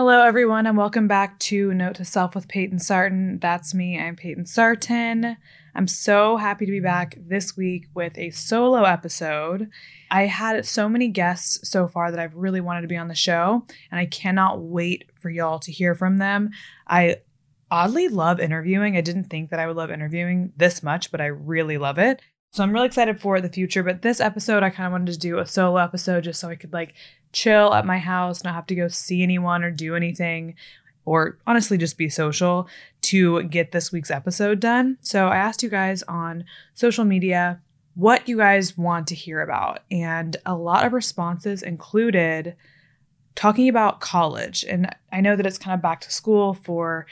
Hello, everyone, and welcome back to Note to Self with Payton Sartain. That's me. I'm Payton Sartain. I'm so happy to be back this week with a solo episode. I had so many guests so far that I've really wanted to be on the show, and I cannot wait for y'all to hear from them. I oddly love interviewing. I didn't think that I would love interviewing this much, but I really love it. So I'm really excited for the future. But this episode, I kind of wanted to do a solo episode just so I could like chill at my house, not have to go see anyone or do anything, or honestly just be social to get this week's episode done. So I asked you guys on social media what you guys want to hear about. And a lot of responses included talking about college. And I know that it's kind of back to school for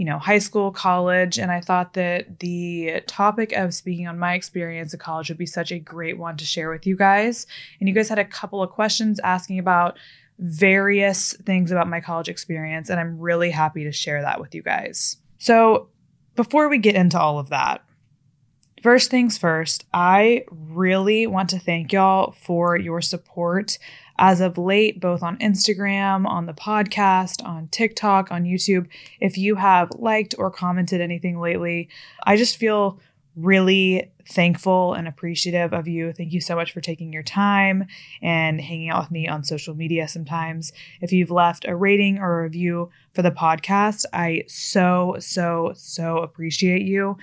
you know, high school, college, mm. and I thought that the topic of speaking on my experience at college would be such a great one to share with you guys. And you guys had a couple of questions asking about various things about my college experience, and I'm really happy to share that with you guys. So, before we get into all of that, First things first, I really want to thank y'all for your support as of late, both on Instagram, on the podcast, on TikTok, on YouTube. If you have liked or commented anything lately, I just feel really thankful and appreciative of you. Thank you so much for taking your time and hanging out with me on social media sometimes. If you've left a rating or a review for the podcast, I so, so, so appreciate you.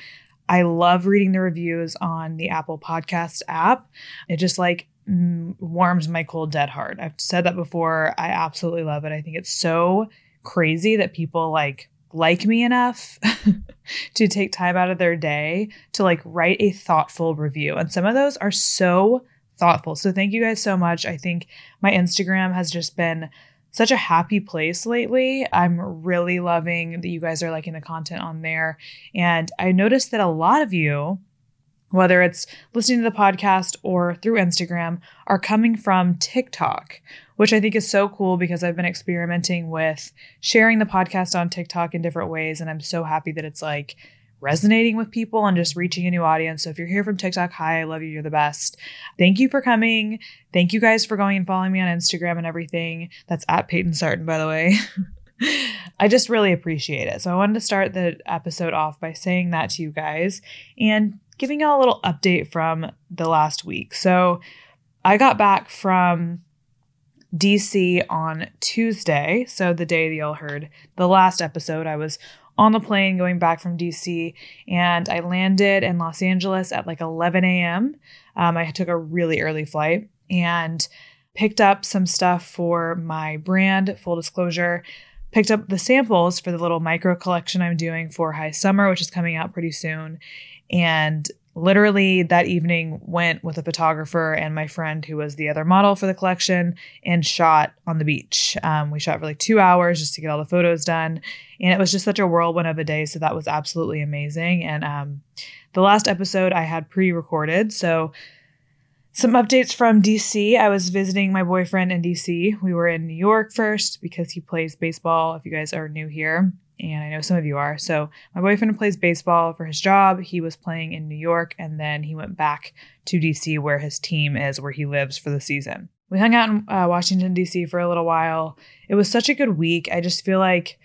I love reading the reviews on the Apple Podcast app. It just like warms my cold dead heart. I've said that before. I absolutely love it. I think it's so crazy that people like like me enough to take time out of their day to like write a thoughtful review. And some of those are so thoughtful. So thank you guys so much. I think my Instagram has just been such a happy place lately. I'm really loving that you guys are liking the content on there. And I noticed that a lot of you whether it's listening to the podcast or through Instagram, are coming from TikTok, which I think is so cool because I've been experimenting with sharing the podcast on TikTok in different ways. And I'm so happy that it's like resonating with people and just reaching a new audience. So if you're here from TikTok, hi, I love you. You're the best. Thank you for coming. Thank you guys for going and following me on Instagram and everything. That's at Payton Sartain, by the way. I just really appreciate it. So I wanted to start the episode off by saying that to you guys and giving y'all a little update from the last week. So I got back from DC on Tuesday. So the day that y'all heard the last episode, I was on the plane going back from DC and I landed in Los Angeles at like 11 a.m. Um, I took a really early flight and picked up some stuff for my brand, full disclosure. Picked up the samples for the little micro collection I'm doing for High Summer, which is coming out pretty soon and literally that evening went with a photographer and my friend who was the other model for the collection and shot on the beach. Um, we shot for like two hours just to get all the photos done. And it was just such a whirlwind of a day. So that was absolutely amazing. And um, the last episode i had pre-recorded. So some updates from DC. I was visiting my boyfriend in DC. We were in New York first because he plays baseball, if you guys are new here and I know some of you are. So, my boyfriend plays baseball for his job. He was playing in New York, and then he went back to DC where his team is, where he lives for the season. We hung out in uh, Washington, DC for a little while. It was such a good week. I just feel like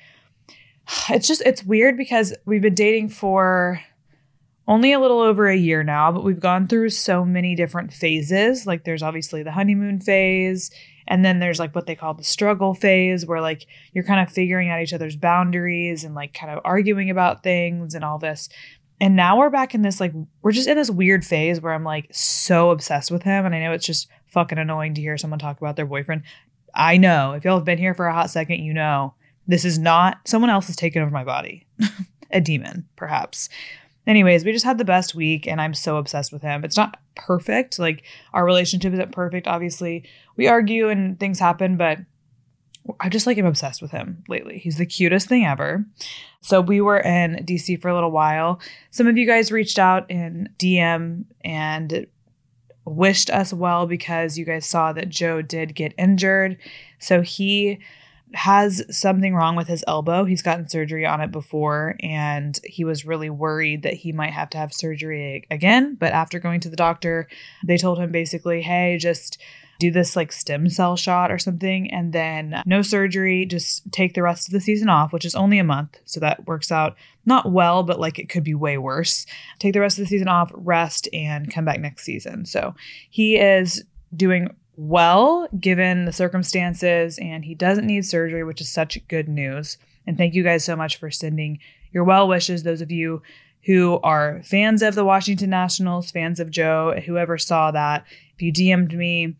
it's just, it's weird because we've been dating for only a little over a year now, but we've gone through so many different phases. Like, there's obviously the honeymoon phase, And then there's like what they call the struggle phase, where like you're kind of figuring out each other's boundaries and like kind of arguing about things and all this. And now we're back in this like, we're just in this weird phase where I'm like so obsessed with him. And I know it's just fucking annoying to hear someone talk about their boyfriend. I know if y'all have been here for a hot second, you know this is not someone else has taken over my body. a demon, perhaps. Anyways, we just had the best week and I'm so obsessed with him. It's not perfect. Like our relationship isn't perfect. Obviously, we argue and things happen, but I just like am obsessed with him lately. He's the cutest thing ever. So we were in DC for a little while. Some of you guys reached out in DM and wished us well because you guys saw that Joe did get injured. So he has something wrong with his elbow. He's gotten surgery on it before, and he was really worried that he might have to have surgery again. But after going to the doctor, they told him basically, hey, just do this like stem cell shot or something, and then no surgery, just take the rest of the season off, which is only a month. So that works out not well, but like it could be way worse. Take the rest of the season off, rest, and come back next season. So he is doing well given the circumstances and he doesn't need surgery, which is such good news. And thank you guys so much for sending your well wishes, those of you who are fans of the Washington Nationals, fans of Joe, whoever saw that. If you DM'd me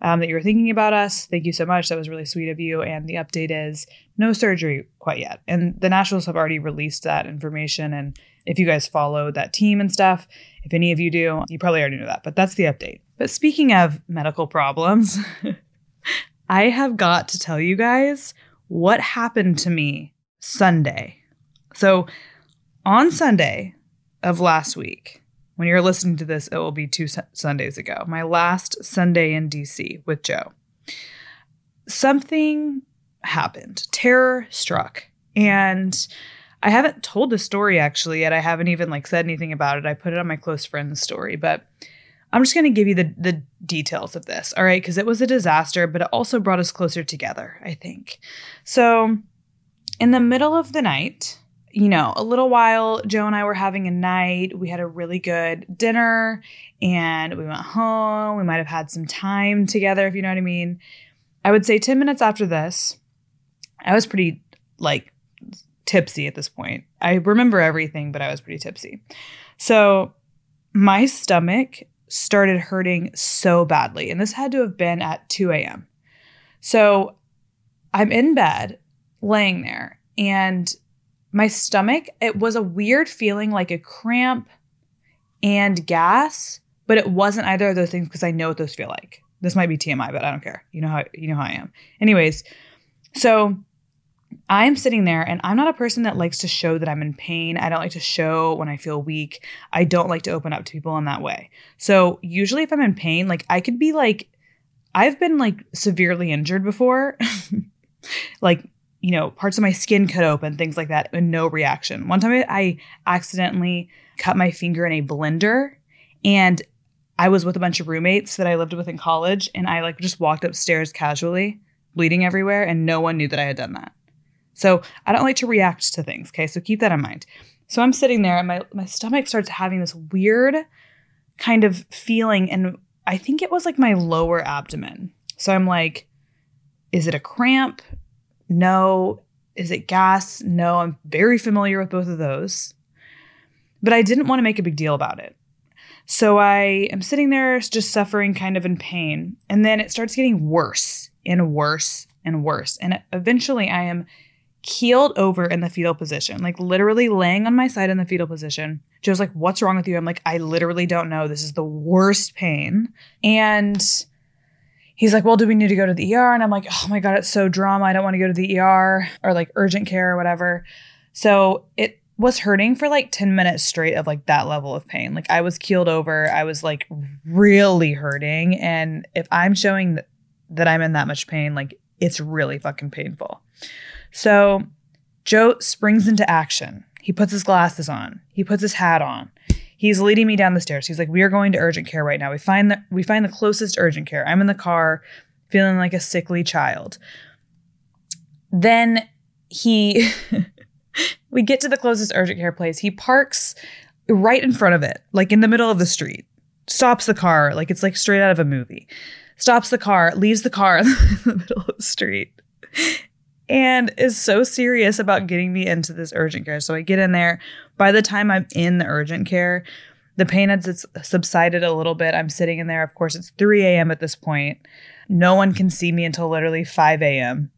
um, that you were thinking about us, thank you so much. That was really sweet of you. And the update is no surgery quite yet. And the Nationals have already released that information. And if you guys follow that team and stuff, if any of you do, you probably already know that. But that's the update. But speaking of medical problems, I have got to tell you guys what happened to me Sunday. So, on Sunday of last week, when you're listening to this, it will be two Sundays ago, my last Sunday in DC with Joe. Something happened, terror struck. And I haven't told the story actually yet. I haven't even like said anything about it. I put it on my close friends story, but I'm just going to give you the the details of this, all right? Because it was a disaster, but it also brought us closer together, I think. So, in the middle of the night, you know, a little while, Joe and I were having a night. We had a really good dinner and we went home. We might have had some time together, if you know what I mean. I would say 10 minutes after this, I was pretty like tipsy at this point. I remember everything, but I was pretty tipsy. So, my stomach started hurting so badly. And this had to have been at 2 a.m. So I'm in bed, laying there, and my stomach, it was a weird feeling like a cramp and gas, but it wasn't either of those things because I know what those feel like. This might be TMI, but I don't care. You know how you know how I am. Anyways, so I'm sitting there and I'm not a person that likes to show that I'm in pain. I don't like to show when I feel weak. I don't like to open up to people in that way. So, usually if I'm in pain, like I could be like I've been like severely injured before. like, you know, parts of my skin cut open, things like that, and no reaction. One time I accidentally cut my finger in a blender and I was with a bunch of roommates that I lived with in college and I like just walked upstairs casually, bleeding everywhere, and no one knew that I had done that. So I don't like to react to things. Okay. So keep that in mind. So I'm sitting there and my, my stomach starts having this weird kind of feeling. And I think it was like my lower abdomen. So I'm like, is it a cramp? No. Is it gas? No. I'm very familiar with both of those. But I didn't want to make a big deal about it. So I am sitting there just suffering kind of in pain. And then it starts getting worse and worse and worse. And eventually I am keeled over in the fetal position, like literally laying on my side in the fetal position. Joe's like, What's wrong with you? I'm like, I literally don't know. This is the worst pain. And he's like, Well, do we need to go to the ER? And I'm like, Oh my God, it's so drama. I don't want to go to the ER or like urgent care or whatever. So it was hurting for like 10 minutes straight of like that level of pain. Like I was keeled over. I was like really hurting. And if I'm showing that, that I'm in that much pain, like it's really fucking painful. So Joe springs into action. He puts his glasses on. He puts his hat on. He's leading me down the stairs. He's like, "We are going to urgent care right now. We find the we find the closest urgent care. I'm in the car, feeling like a sickly child." Then he we get to the closest urgent care place. He parks right in front of it, like in the middle of the street. Stops the car, like it's like straight out of a movie. stops the car, leaves the car in the middle of the street, and is so serious about getting me into this urgent care. So I get in there. By the time I'm in the urgent care, the pain has subsided a little bit. I'm sitting in there. Of course, it's 3 a.m. at this point. No one can see me until literally 5 a.m.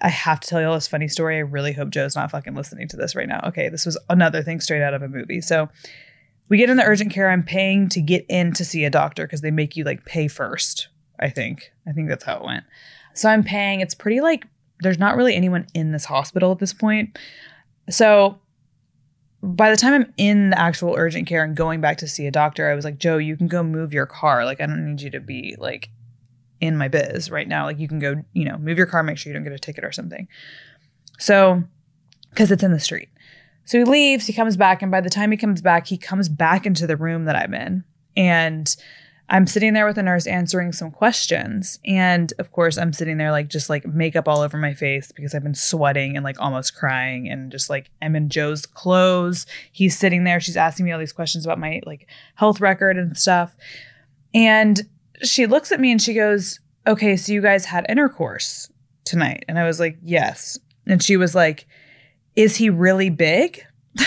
I have to tell you all this funny story. I really hope Joe's not fucking listening to this right now. Okay, this was another thing straight out of a movie. So we get in the urgent care. I'm paying to get in to see a doctor because they make you like pay first. I think. I think that's how it went. So I'm paying. It's pretty like there's not really anyone in this hospital at this point. So by the time I'm in the actual urgent care and going back to see a doctor, I was like, Joe, you can go move your car. Like, I don't need you to be like in my biz right now. Like, you can go, you know, move your car, make sure you don't get a ticket or something. So, because it's in the street. So he leaves, he comes back, and by the time he comes back, he comes back into the room that I'm in. And I'm sitting there with a nurse answering some questions. And of course, I'm sitting there like just like makeup all over my face because I've been sweating and like almost crying and just like I'm in Joe's clothes. He's sitting there. She's asking me all these questions about my like health record and stuff. And she looks at me and she goes, Okay, so you guys had intercourse tonight. And I was like, Yes. And she was like, Is he really big?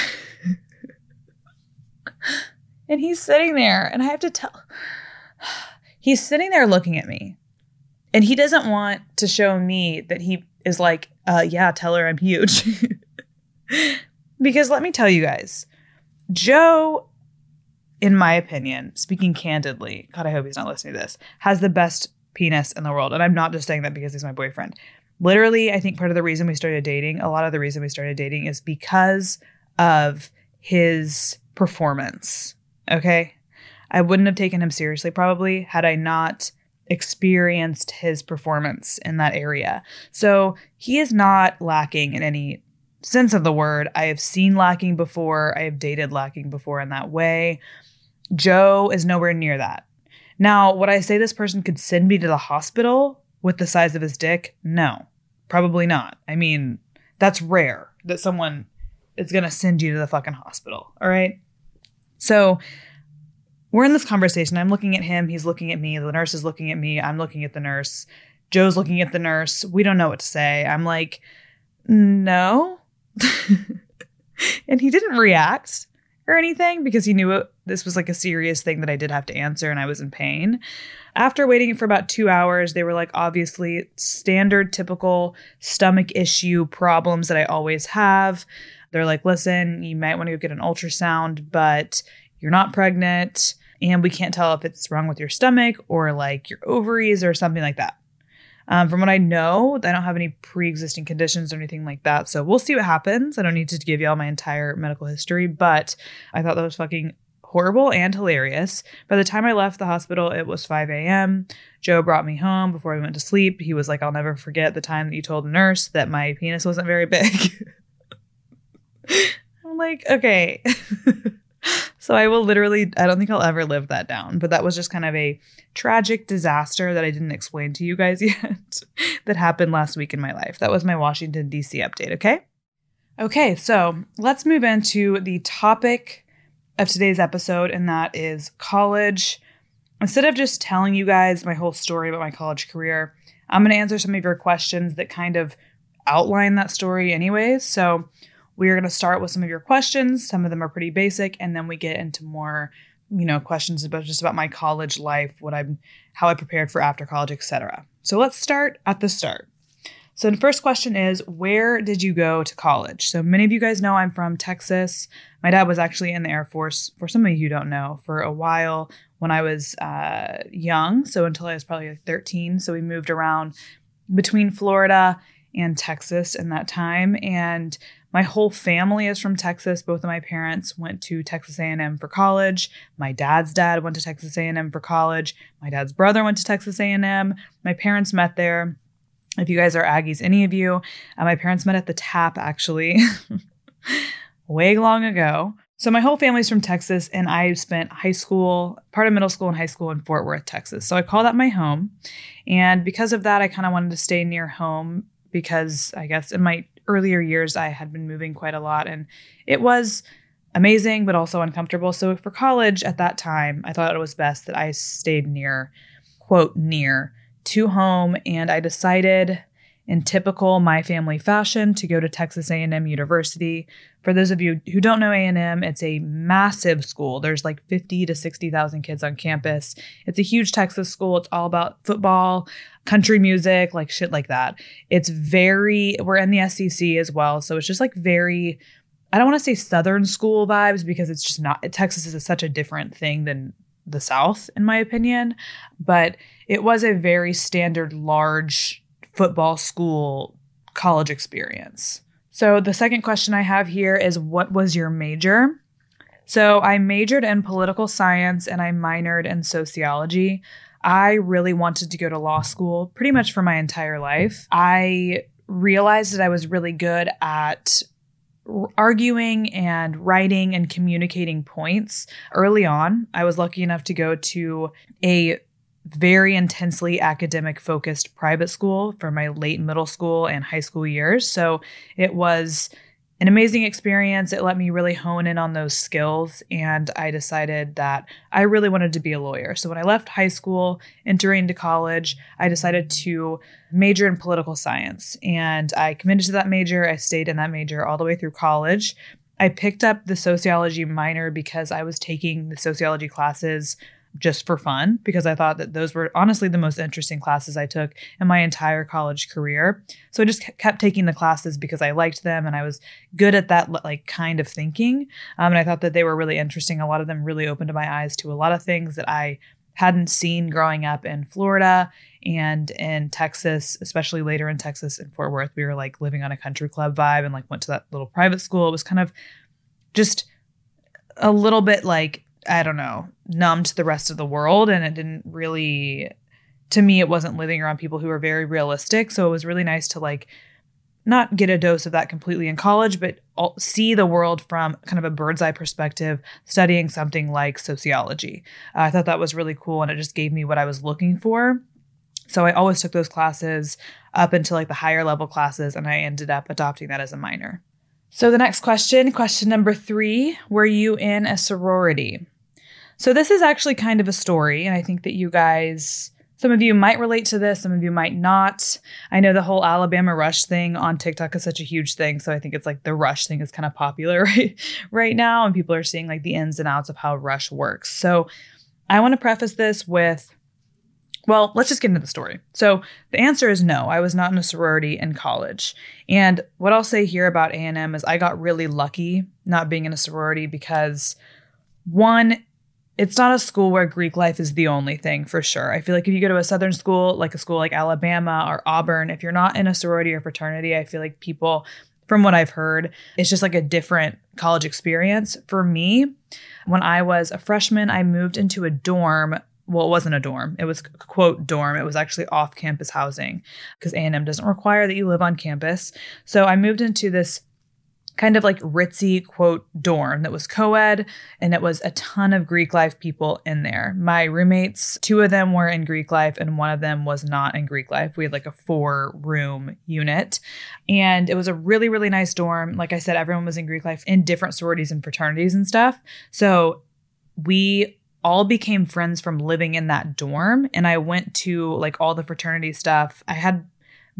and he's sitting there and I have to tell he's sitting there looking at me and he doesn't want to show me that he is like, uh, yeah, tell her I'm huge. because let me tell you guys, Joe, in my opinion, speaking candidly, God, I hope he's not listening to this, has the best penis in the world. And I'm not just saying that because he's my boyfriend. Literally, I think part of the reason we started dating, a lot of the reason we started dating is because of his performance. Okay. I wouldn't have taken him seriously probably had I not experienced his performance in that area. So he is not lacking in any sense of the word. I have seen lacking before, I have dated lacking before in that way. Joe is nowhere near that. Now, would I say this person could send me to the hospital with the size of his dick? No, probably not. I mean, that's rare that someone is going to send you to the fucking hospital. All right. So, we're in this conversation. I'm looking at him. He's looking at me. The nurse is looking at me. I'm looking at the nurse. Joe's looking at the nurse. We don't know what to say. I'm like, no. and he didn't react or anything because he knew it, this was like a serious thing that I did have to answer and I was in pain. After waiting for about two hours, they were like, obviously, standard, typical stomach issue problems that I always have. They're like, listen, you might want to go get an ultrasound, but you're not pregnant and we can't tell if it's wrong with your stomach or like your ovaries or something like that. Um, from what I know, I don't have any pre existing conditions or anything like that. So we'll see what happens. I don't need to give y'all my entire medical history, but I thought that was fucking horrible and hilarious. By the time I left the hospital, it was 5 a.m. Joe brought me home before we went to sleep. He was like, I'll never forget the time that you told the nurse that my penis wasn't very big. I'm like, okay. So I will literally, I don't think I'll ever live that down. But that was just kind of a tragic disaster that I didn't explain to you guys yet that happened last week in my life. That was my Washington, D.C. update, okay? Okay, so let's move into the topic of today's episode, and that is college. Instead of just telling you guys my whole story about my college career, I'm going to answer some of your questions that kind of outline that story, anyways. So we are going to start with some of your questions. Some of them are pretty basic, and then we get into more, you know, questions about just about my college life, what I'm, how I prepared for after college, etc. So let's start at the start. So the first question is, where did you go to college? So many of you guys know I'm from Texas. My dad was actually in the Air Force. For some of you who don't know, for a while when I was uh, young, so until I was probably like 13. So we moved around between Florida and Texas in that time, and my whole family is from Texas. Both of my parents went to Texas A&M for college. My dad's dad went to Texas A&M for college. My dad's brother went to Texas A&M. My parents met there. If you guys are Aggies, any of you, uh, my parents met at the TAP actually, way long ago. So my whole family's from Texas, and I spent high school, part of middle school and high school in Fort Worth, Texas. So I call that my home, and because of that, I kind of wanted to stay near home because I guess in my earlier years, I had been moving quite a lot and it was amazing, but also uncomfortable. So for college at that time, I thought it was best that I stayed near quote, near to home. And I decided in typical my family fashion to go to Texas A&M University. For those of you who don't know A&M, it's a massive school. There's like 50 to 60,000 kids on campus. It's a huge Texas school. It's all about football, country music, like shit like that. It's very we're in the SEC as well, so it's just like very I don't want to say southern school vibes because it's just not Texas is such a different thing than the South in my opinion, but it was a very standard large football school college experience. So, the second question I have here is what was your major? So, I majored in political science and I minored in sociology. I really wanted to go to law school pretty much for my entire life. I realized that I was really good at arguing and writing and communicating points early on. I was lucky enough to go to a very intensely academic focused private school for my late middle school and high school years. So it was an amazing experience. It let me really hone in on those skills. And I decided that I really wanted to be a lawyer. So when I left high school, entering into college, I decided to major in political science. And I committed to that major. I stayed in that major all the way through college. I picked up the sociology minor because I was taking the sociology classes just for fun because I thought that those were honestly the most interesting classes I took in my entire college career. So I just kept taking the classes because I liked them and I was good at that like kind of thinking. Um, and I thought that they were really interesting. A lot of them really opened my eyes to a lot of things that I hadn't seen growing up in Florida and in Texas, especially later in Texas in Fort Worth. We were like living on a country club vibe and like went to that little private school. It was kind of just a little bit like I don't know, numb to the rest of the world. And it didn't really, to me, it wasn't living around people who were very realistic. So it was really nice to like not get a dose of that completely in college, but see the world from kind of a bird's eye perspective, studying something like sociology. Uh, I thought that was really cool and it just gave me what I was looking for. So I always took those classes up until like the higher level classes, and I ended up adopting that as a minor. So the next question, question number three Were you in a sorority? So this is actually kind of a story, and I think that you guys, some of you might relate to this, some of you might not. I know the whole Alabama Rush thing on TikTok is such a huge thing, so I think it's like the Rush thing is kind of popular right, right now, and people are seeing like the ins and outs of how Rush works. So I want to preface this with well, let's just get into the story. So the answer is no. I was not in a sorority in college. And what I'll say here about A&M is I got really lucky not being in a sorority because one, it's not a school where Greek life is the only thing for sure. I feel like if you go to a southern school, like a school like Alabama or Auburn, if you're not in a sorority or fraternity, I feel like people, from what I've heard, it's just like a different college experience. For me, when I was a freshman, I moved into a dorm. Well, it wasn't a dorm. It was quote dorm. It was actually off-campus housing because A&M doesn't require that you live on campus. So I moved into this kind of like ritzy quote dorm that was co-ed and it was a ton of greek life people in there. My roommates two of them were in greek life and one of them was not in greek life. We had like a four room unit. And it was a really really nice dorm. Like i said everyone was in greek life in different sororities and fraternities and stuff. So we all became friends from living in that dorm. And i went to like all the fraternity stuff. I had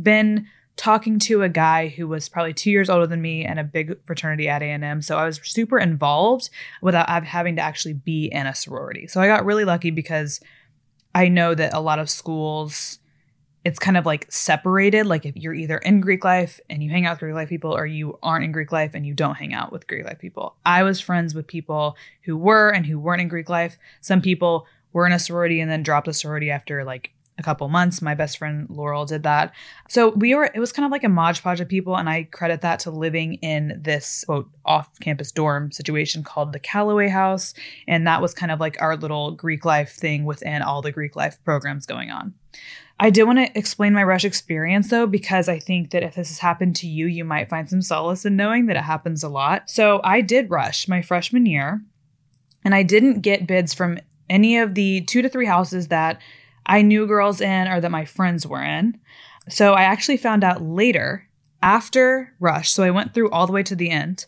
been talking to a guy who was probably two years older than me and a big fraternity at A&M. So I was super involved without having to actually be in a sorority. So I got really lucky because I know that a lot of schools, it's kind of like separated. Like if you're either in Greek life and you hang out with Greek life people or you aren't in Greek life and you don't hang out with Greek life people. I was friends with people who were and who weren't in Greek life. Some people were in a sorority and then dropped the sorority after like a couple months. My best friend Laurel did that. So we were, it was kind of like a Mod Podge of people. And I credit that to living in this quote off campus dorm situation called the Callaway House. And that was kind of like our little Greek life thing within all the Greek life programs going on. I did want to explain my rush experience though, because I think that if this has happened to you, you might find some solace in knowing that it happens a lot. So I did rush my freshman year, and I didn't get bids from any of the two to three houses that I knew girls in or that my friends were in. So I actually found out later after Rush. So I went through all the way to the end.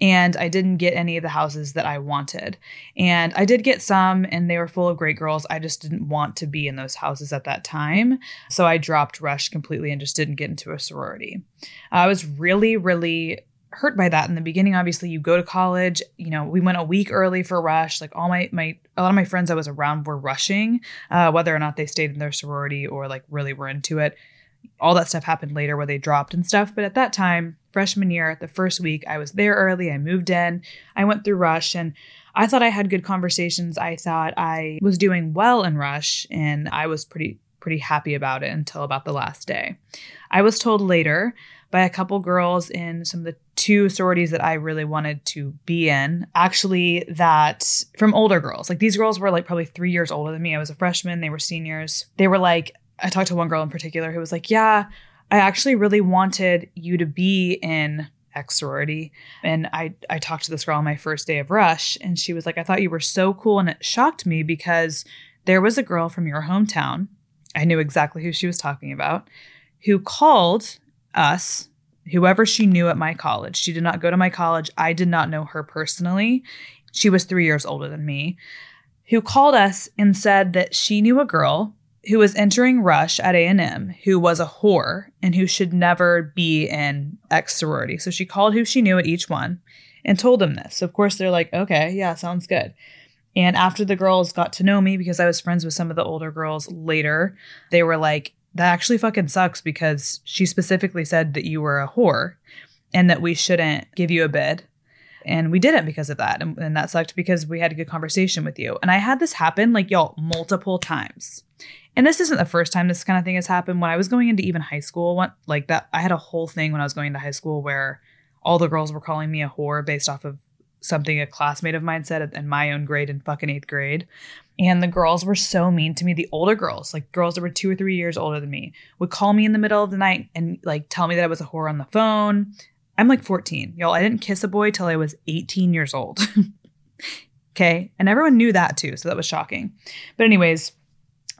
and I didn't get any of the houses that I wanted. And I did get some, and they were full of great girls. I just didn't want to be in those houses at that time. So I dropped Rush completely and just didn't get into a sorority. I was really, really hurt by that in the beginning. Obviously, you go to college, you know, we went a week early for Rush. Like all my, my, a lot of my friends I was around were rushing, uh, whether or not they stayed in their sorority or like really were into it all that stuff happened later where they dropped and stuff. But at that time, freshman year, the first week, I was there early. I moved in. I went through Rush and I thought I had good conversations. I thought I was doing well in Rush and I was pretty pretty happy about it until about the last day. I was told later by a couple girls in some of the two sororities that I really wanted to be in, actually, that from older girls. Like these girls were like probably three years older than me. I was a freshman, they were seniors. They were like, I talked to one girl in particular who was like, Yeah, I actually really wanted you to be in X sorority. And I, I talked to this girl on my first day of Rush, and she was like, I thought you were so cool. And it shocked me because there was a girl from your hometown. I knew exactly who she was talking about, who called us, whoever she knew at my college. She did not go to my college. I did not know her personally. She was three years older than me, who called us and said that she knew a girl who was entering Rush at A&M who was a whore and who should never be in X sorority. So she called who she knew at each one and told them this. Of course, they're like, okay, yeah, sounds good. And after the girls got to know me, because I was friends with some of the older girls later, they were like, that actually fucking sucks because she specifically said that you were a whore and that we shouldn't give you a bid. And we didn't because of that. And, and that sucked because we had a good conversation with you. And I had this happen, like, y'all, multiple times and this isn't the first time this kind of thing has happened. When I was going into even high school, what like that, I had a whole thing when I was going into high school where all the girls were calling me a whore based off of something a classmate of mine said in my own grade in fucking eighth grade. And the girls were so mean to me. The older girls, like girls that were two or three years older than me, would call me in the middle of the night and like tell me that I was a whore on the phone. I'm like 14. Y'all, I didn't kiss a boy till I was 18 years old. okay. And everyone knew that too. So that was shocking. But, anyways,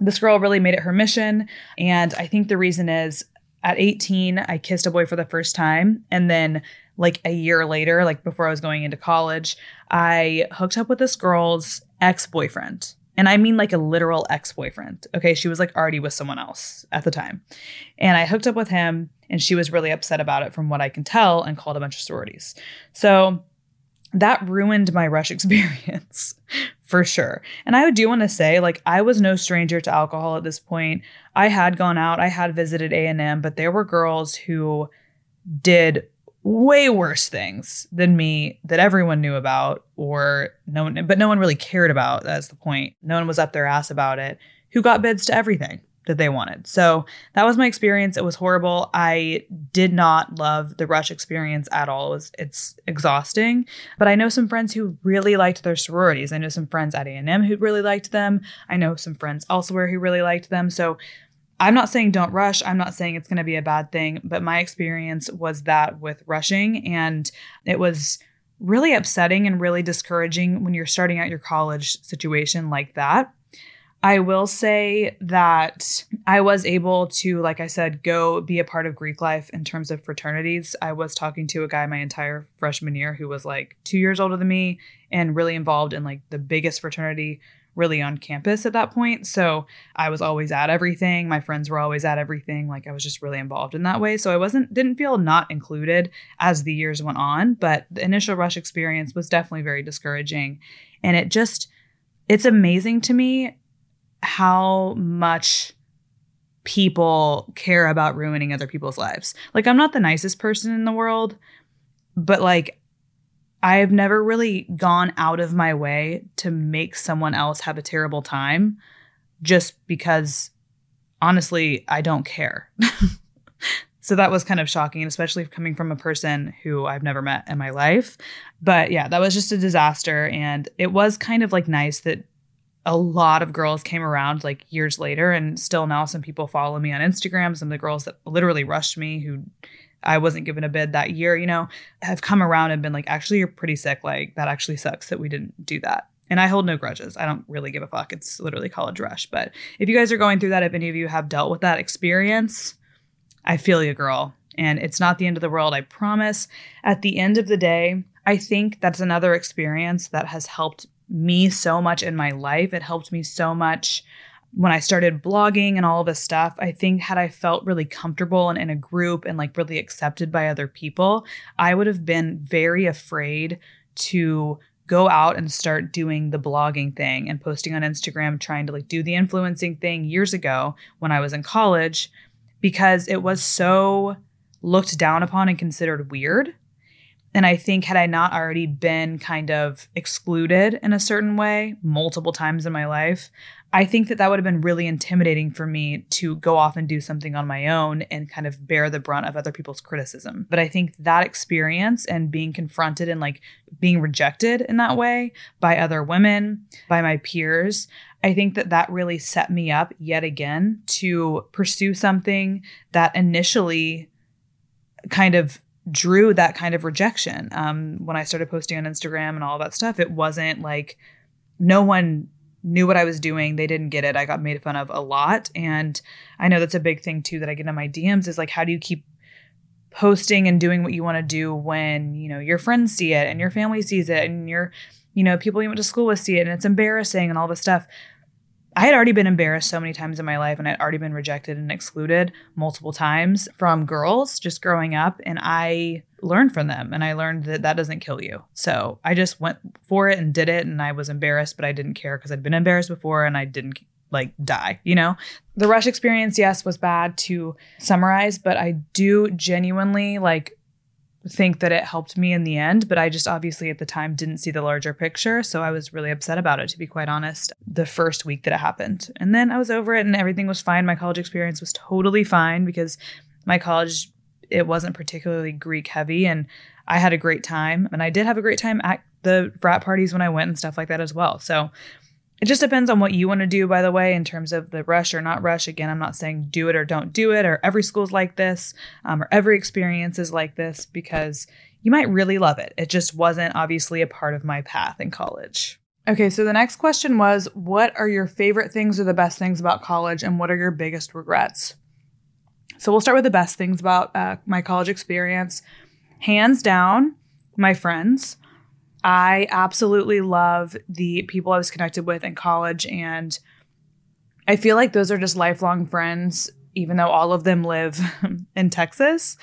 this girl really made it her mission. And I think the reason is at 18, I kissed a boy for the first time. And then, like a year later, like before I was going into college, I hooked up with this girl's ex boyfriend. And I mean like a literal ex boyfriend. Okay. She was like already with someone else at the time. And I hooked up with him, and she was really upset about it from what I can tell and called a bunch of sororities. So that ruined my rush experience for sure. And I do want to say like I was no stranger to alcohol at this point. I had gone out, I had visited A&M, but there were girls who did way worse things than me that everyone knew about or no one but no one really cared about. That's the point. No one was up their ass about it. Who got bids to everything that they wanted. So that was my experience. It was horrible. I did not love the rush experience at all. It was, it's exhausting. But I know some friends who really liked their sororities. I know some friends at A&M who really liked them. I know some friends elsewhere who really liked them. So I'm not saying don't rush. I'm not saying it's going to be a bad thing, but my experience was that with rushing and it was really upsetting and really discouraging when you're starting out your college situation like that. I will say that I was able to, like I said, go be a part of Greek life in terms of fraternities. I was talking to a guy my entire freshman year who was like two years older than me and really involved in like the biggest fraternity really on campus at that point. So I was always at everything. My friends were always at everything. Like I was just really involved in that way. So I wasn't, didn't feel not included as the years went on. But the initial rush experience was definitely very discouraging. And it just, it's amazing to me how much people care about ruining other people's lives. Like, I'm not the nicest person in the world, but like, I've never really gone out of my way to make someone else have a terrible time just because honestly, I don't care. so that was kind of shocking, especially coming from a person who I've never met in my life. But yeah, that was just a disaster. And it was kind of like nice that a lot of girls came around like years later and still now some people follow me on Instagram. Some of the girls that literally rushed me who I wasn't given a bid that year, you know, have come around and been like, actually, you're pretty sick. Like, that actually sucks that we didn't do that. And I hold no grudges. I don't really give a fuck. It's literally college rush. But if you guys are going through that, if any of you have dealt with that experience, I feel you, girl. And it's not the end of the world, I promise. At the end of the day, I think that's another experience that has helped me so much in my life. It helped me so much when I started blogging and all this stuff, I think had I felt really comfortable and in a group and like really accepted by other people, I would have been very afraid to go out and start doing the blogging thing and posting on Instagram, trying to like do the influencing thing years ago when I was in college because it was so looked down upon and considered weird. And I think, had I not already been kind of excluded in a certain way multiple times in my life, I think that that would have been really intimidating for me to go off and do something on my own and kind of bear the brunt of other people's criticism. But I think that experience and being confronted and like being rejected in that way by other women, by my peers, I think that that really set me up yet again to pursue something that initially kind of drew that kind of rejection. Um, when I started posting on Instagram and all that stuff, it wasn't like no one knew what I was doing. They didn't get it. I got made fun of a lot. And I know that's a big thing too that I get in my DMs is like, how do you keep posting and doing what you want to do when, you know, your friends see it and your family sees it and your, you know, people you went to school with see it and it's embarrassing and all this stuff. I had already been embarrassed so many times in my life and I'd already been rejected and excluded multiple times from girls just growing up. And I learned from them and I learned that that doesn't kill you. So I just went for it and did it. And I was embarrassed, but I didn't care because I'd been embarrassed before and I didn't like die, you know? The rush experience, yes, was bad to summarize, but I do genuinely like think that it helped me in the end, but I just obviously at the time didn't see the larger picture. So I was really upset about it, to be quite honest, the first week that it happened. And then I was over it and everything was fine. My college experience was totally fine because my college, it wasn't particularly Greek heavy and I had a great time. And I did have a great time at the frat parties when I went and stuff like that as well. So it just depends on what you want to do, by the way, in terms of the rush or not rush. Again, I'm not saying do it or don't do it, or every school's like this, um, or every experience is like this, because you might really love it. It just wasn't obviously a part of my path in college. Okay, so the next question was What are your favorite things or the best things about college, and what are your biggest regrets? So we'll start with the best things about uh, my college experience. Hands down, my friends. I absolutely love the people I was connected with in college. And I feel like those are just lifelong friends, even though all of them live in Texas,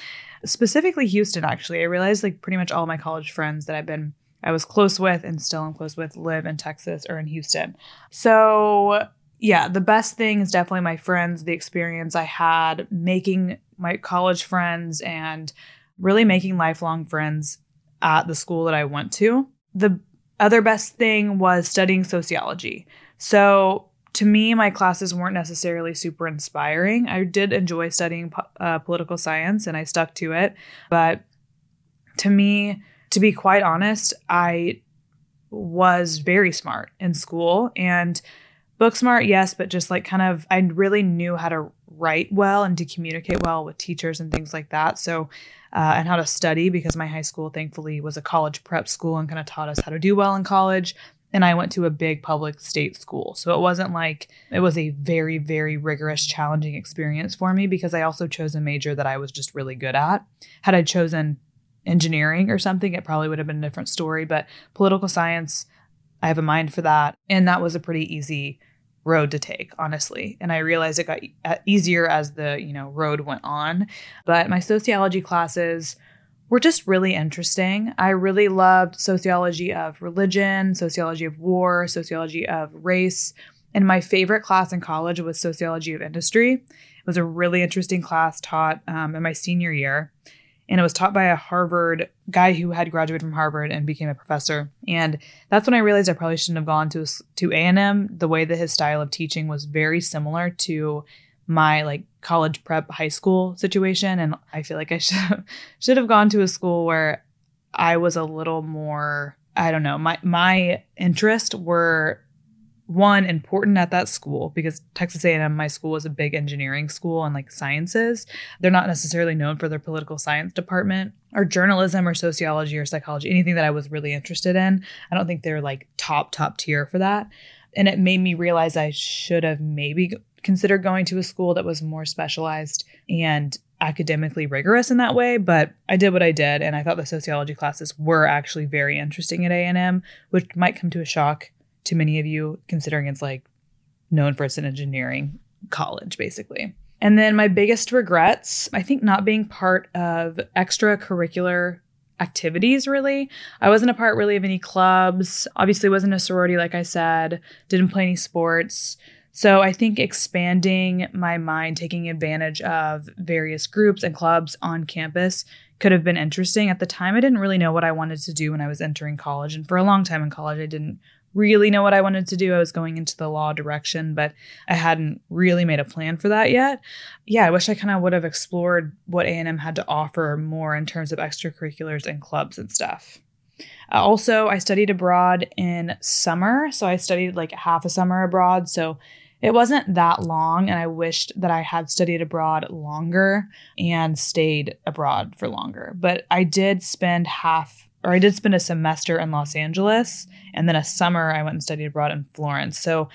specifically Houston, actually. I realized like pretty much all my college friends that I've been, I was close with and still am close with live in Texas or in Houston. So, yeah, the best thing is definitely my friends, the experience I had making my college friends and really making lifelong friends at the school that I went to the other best thing was studying sociology. So to me, my classes weren't necessarily super inspiring. I did enjoy studying uh, political science and I stuck to it. But to me, to be quite honest, I was very smart in school and book smart, yes, but just like kind of, I really knew how to write well and to communicate well with teachers and things like that. So uh, and how to study because my high school, thankfully, was a college prep school and kind of taught us how to do well in college. And I went to a big public state school. So it wasn't like it was a very, very rigorous, challenging experience for me because I also chose a major that I was just really good at. Had I chosen engineering or something, it probably would have been a different story. But political science, I have a mind for that. And that was a pretty easy road to take honestly. And i realized it got easier as the you know road went on. But my sociology classes were just really interesting. I really loved sociology of religion sociology of war sociology of race. And my favorite class in college was sociology of industry. It was a really interesting class taught um, in my senior year and it was taught by a Harvard guy who had graduated from Harvard and became a professor. And that's when I realized I probably shouldn't have gone to to A and M. The way that his style of teaching was very similar to my like college prep high school situation, and I feel like I should should have gone to a school where I was a little more. I don't know. My my interests were one important at that school because Texas A&M my school was a big engineering school and like sciences. They're not necessarily known for their political science department or journalism or sociology or psychology anything that I was really interested in. I don't think they're like top top tier for that. And it made me realize I should have maybe considered going to a school that was more specialized and academically rigorous in that way, but I did what I did and I thought the sociology classes were actually very interesting at A&M, which might come to a shock to many of you considering it's like known for its engineering college basically. And then my biggest regrets, I think not being part of extracurricular activities really. I wasn't a part really of any clubs. Obviously wasn't a sorority like I said, didn't play any sports. So I think expanding my mind, taking advantage of various groups and clubs on campus could have been interesting. At the time, I didn't really know what I wanted to do when I was entering college. And for a long time in college, I didn't really know what I wanted to do. I was going into the law direction, but I hadn't really made a plan for that yet. Yeah, I wish I kind of would have explored what A&M had to offer more in terms of extracurriculars and clubs and stuff. Uh, also, I studied abroad in summer, so I studied like half a summer abroad, so it wasn't that long, and I wished that I had studied abroad longer and stayed abroad for longer. But I did spend half, or I did spend a semester in Los Angeles, and then a summer I went and studied abroad in Florence. So,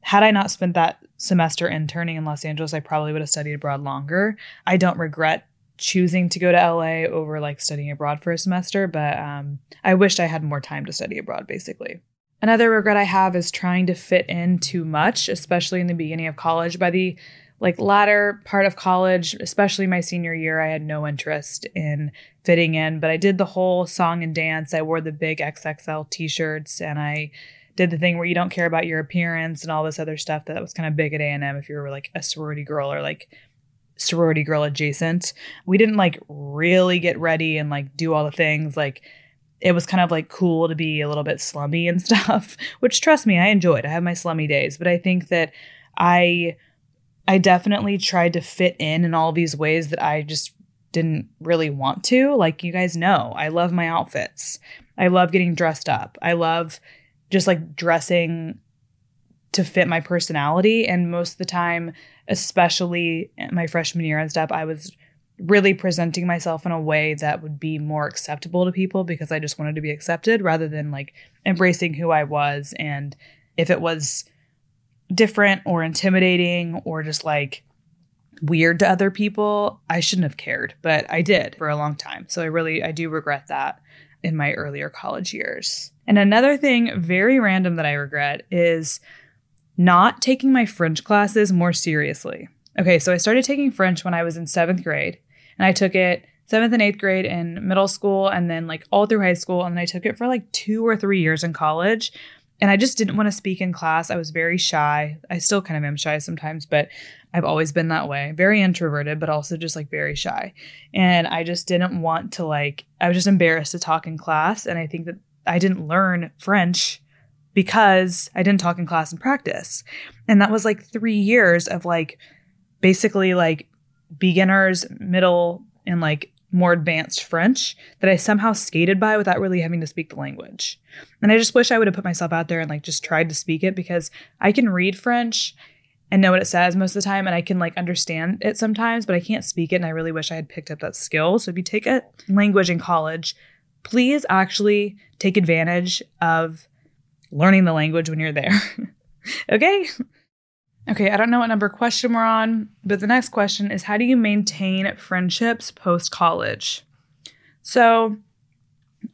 had I not spent that semester interning in Los Angeles, I probably would have studied abroad longer. I don't regret choosing to go to LA over like studying abroad for a semester, but um, I wished I had more time to study abroad, basically. Another regret I have is trying to fit in too much, especially in the beginning of college. By the like latter part of college, especially my senior year, I had no interest in fitting in, but I did the whole song and dance. I wore the big XXL t-shirts and I did the thing where you don't care about your appearance and all this other stuff that was kind of big at A&M if you were like a sorority girl or like sorority girl adjacent. We didn't like really get ready and like do all the things like it was kind of like cool to be a little bit slummy and stuff, which trust me, I enjoyed. I have my slummy days, but I think that I I definitely tried to fit in in all these ways that I just didn't really want to. Like you guys know, I love my outfits. I love getting dressed up. I love just like dressing to fit my personality and most of the time, especially my freshman year and stuff, I was really presenting myself in a way that would be more acceptable to people because I just wanted to be accepted rather than like embracing who I was. And if it was different or intimidating or just like weird to other people, I shouldn't have cared, but I did for a long time. So I really, I do regret that in my earlier college years. And another thing very random that I regret is not taking my French classes more seriously. Okay, so I started taking French when I was in seventh grade. And I took it seventh and eighth grade in middle school and then like all through high school. And then I took it for like two or three years in college. And I just didn't want to speak in class. I was very shy. I still kind of am shy sometimes, but I've always been that way. Very introverted, but also just like very shy. And I just didn't want to like, I was just embarrassed to talk in class. And I think that I didn't learn French because I didn't talk in class and practice. And that was like three years of like basically like beginners, middle, and like more advanced French that I somehow skated by without really having to speak the language. And I just wish I would have put myself out there and like just tried to speak it because I can read French and know what it says most of the time and I can like understand it sometimes, but I can't speak it and I really wish I had picked up that skill. So if you take a language in college, please actually take advantage of learning the language when you're there. okay? Okay, I don't know what number question we're on, but the next question is how do you maintain friendships post college? So,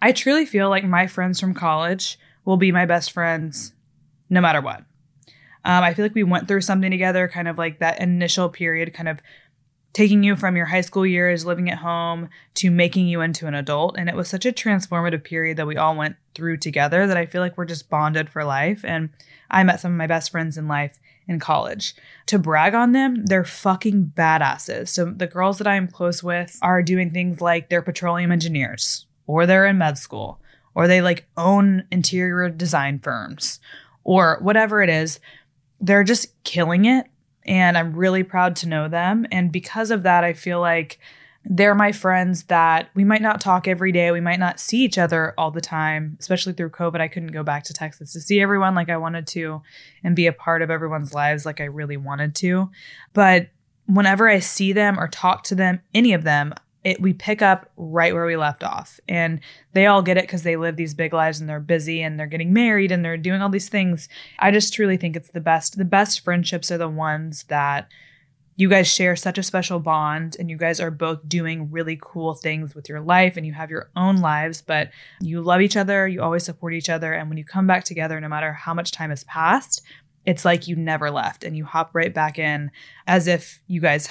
I truly feel like my friends from college will be my best friends no matter what. Um, I feel like we went through something together, kind of like that initial period, kind of taking you from your high school years, living at home, to making you into an adult. And it was such a transformative period that we all went through together that I feel like we're just bonded for life. And I met some of my best friends in life in college. To brag on them, they're fucking badasses. So the girls that I'm close with are doing things like they're petroleum engineers, or they're in med school, or they like own interior design firms, or whatever it is. They're just killing it. And I'm really proud to know them. And because of that, I feel like they're my friends that we might not talk every day. We might not see each other all the time, especially through COVID. I couldn't go back to Texas to see everyone like I wanted to and be a part of everyone's lives like I really wanted to. But whenever I see them or talk to them, any of them, it, we pick up right where we left off. And they all get it because they live these big lives and they're busy and they're getting married and they're doing all these things. I just truly think it's the best. The best friendships are the ones that you guys share such a special bond and you guys are both doing really cool things with your life and you have your own lives, but you love each other, you always support each other. And when you come back together, no matter how much time has passed, it's like you never left and you hop right back in as if you guys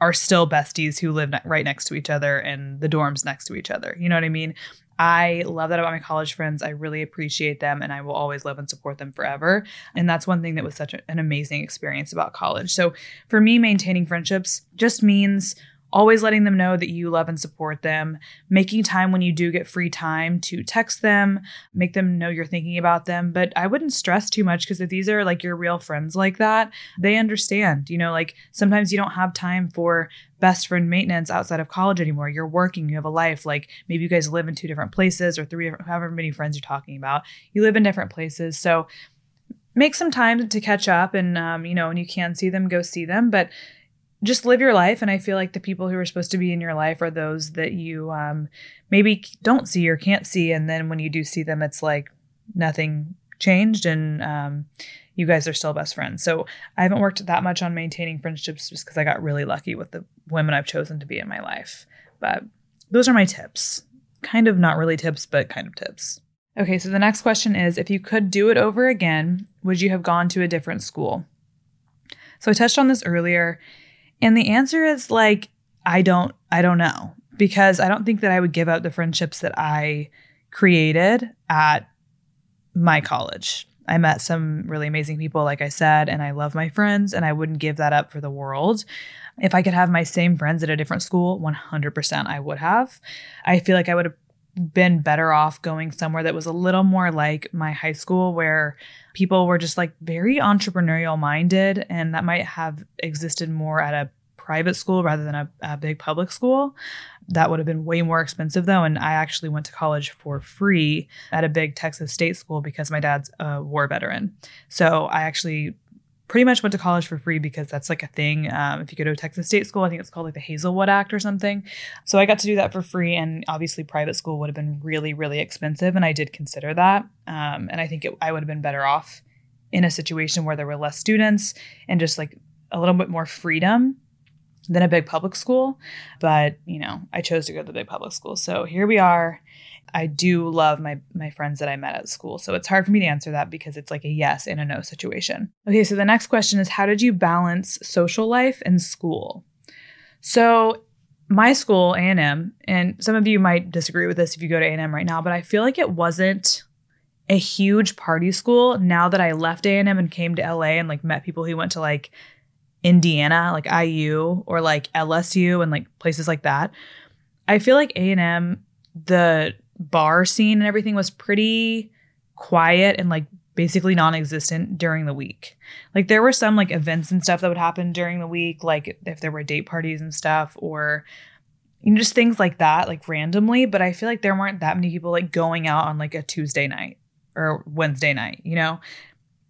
are still besties who live right next to each other and the dorms next to each other. You know what I mean? I love that about my college friends. I really appreciate them and I will always love and support them forever. And that's one thing that was such an amazing experience about college. So for me, maintaining friendships just means always letting them know that you love and support them, making time when you do get free time to text them, make them know you're thinking about them. But I wouldn't stress too much because if these are like your real friends like that, they understand. You know, like sometimes you don't have time for best friend maintenance outside of college anymore. You're working, you have a life. Like maybe you guys live in two different places or three, different, however many friends you're talking about. You live in different places. So make some time to catch up and, um, you know, when you can see them, go see them. But just live your life. And I feel like the people who are supposed to be in your life are those that you um, maybe don't see or can't see. And then when you do see them, it's like nothing changed and um, you guys are still best friends. So I haven't worked that much on maintaining friendships just because I got really lucky with the women I've chosen to be in my life. But those are my tips. Kind of not really tips, but kind of tips. Okay, so the next question is if you could do it over again, would you have gone to a different school? So I touched on this earlier and the answer is like I don't I don't know because I don't think that I would give up the friendships that I created at my college. I met some really amazing people like I said and I love my friends and I wouldn't give that up for the world. If I could have my same friends at a different school, 100% I would have. I feel like I would have been better off going somewhere that was a little more like my high school where people were just like very entrepreneurial minded and that might have existed more at a private school rather than a, a big public school. That would have been way more expensive though and i actually went to college for free at a big texas state school because my dad's a war veteran. So i actually pretty much went to college for free because that's like a thing. Um, if you go to Texas state school, I think it's called like the Hazelwood Act or something. So I got to do that for free. And obviously, private school would have been really, really expensive. And I did consider that. Um, and I think it, I would have been better off in a situation where there were less students and just like a little bit more freedom than a big public school. But, you know, I chose to go to the big public school. So here we are. I do love my my friends that I met at school. So it's hard for me to answer that because it's like a yes and a no situation. Okay, so the next question is how did you balance social life and school? So my school, A&M, and some of you might disagree with this if you go to A&M right now, but I feel like it wasn't a huge party school now that I left A&M and came to LA and like met people who went to like Indiana, like IU or like LSU and like places like that. I feel like A&M the bar scene and everything was pretty quiet and like basically non-existent during the week. Like there were some like events and stuff that would happen during the week, like if there were date parties and stuff or you know just things like that like randomly, but I feel like there weren't that many people like going out on like a Tuesday night or Wednesday night, you know?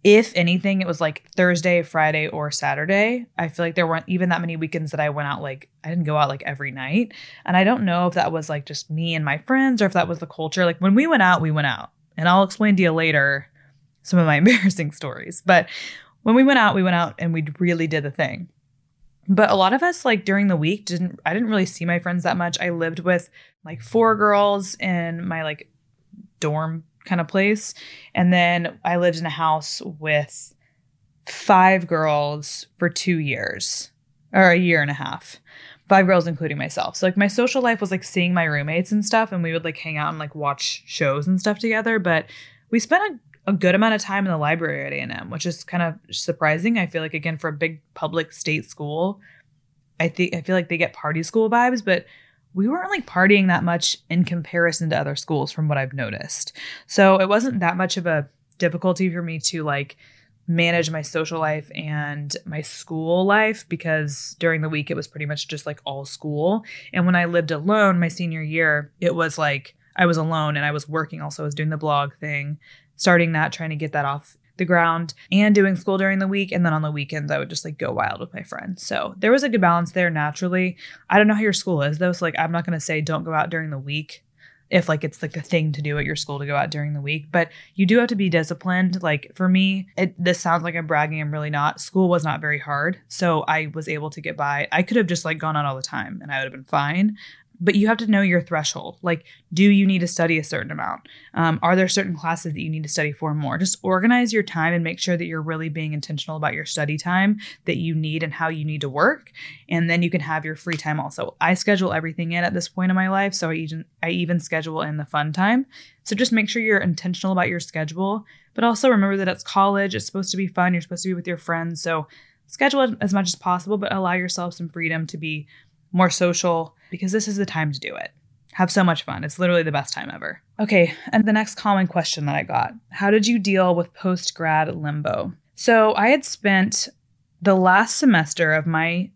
If anything, it was like Thursday, Friday, or Saturday. I feel like there weren't even that many weekends that I went out. Like, I didn't go out like every night. And I don't know if that was like just me and my friends or if that was the culture. Like, when we went out, we went out. And I'll explain to you later some of my embarrassing stories. But when we went out, we went out and we really did the thing. But a lot of us, like during the week, didn't, I didn't really see my friends that much. I lived with like four girls in my like dorm kind of place. And then I lived in a house with five girls for two years or a year and a half. Five girls, including myself. So, like, my social life was like seeing my roommates and stuff, and we would like hang out and like watch shows and stuff together. But we spent a, a good amount of time in the library at A&M, which is kind of surprising. I feel like, again, for a big public state school, I think I feel like they get party school vibes, but we weren't like partying that much in comparison to other schools from what I've noticed. So it wasn't that much of a difficulty for me to like manage my social life and my school life because during the week it was pretty much just like all school. And when I lived alone my senior year, it was like I was alone and I was working also, I was doing the blog thing, starting that, trying to get that off the ground and doing school during the week. And then on the weekends, I would just like go wild with my friends. So there was a good balance there naturally. I don't know how your school is though. So like, I'm not going to say don't go out during the week. if like it's like the thing to do at your school to go out during the week but you do have to be disciplined like for me it this sounds like i'm bragging i'm really not school was not very hard so i was able to get by i could have just like gone out all the time and i would have been fine but you have to know your threshold. Like, do you need to study a certain amount? Um, are there certain classes that you need to study for more? Just organize your time and make sure that you're really being intentional about your study time that you need and how you need to work. And then you can have your free time also. I schedule everything in at this point in my life. So I even, I even schedule in the fun time. So just make sure you're intentional about your schedule. But also remember that it's college, it's supposed to be fun, you're supposed to be with your friends. So schedule as much as possible, but allow yourself some freedom to be more social because this is the time to do it. Have so much fun. It's literally the best time ever. Okay, and the next common question that I got How did you deal with post grad limbo? So I had spent the last semester of my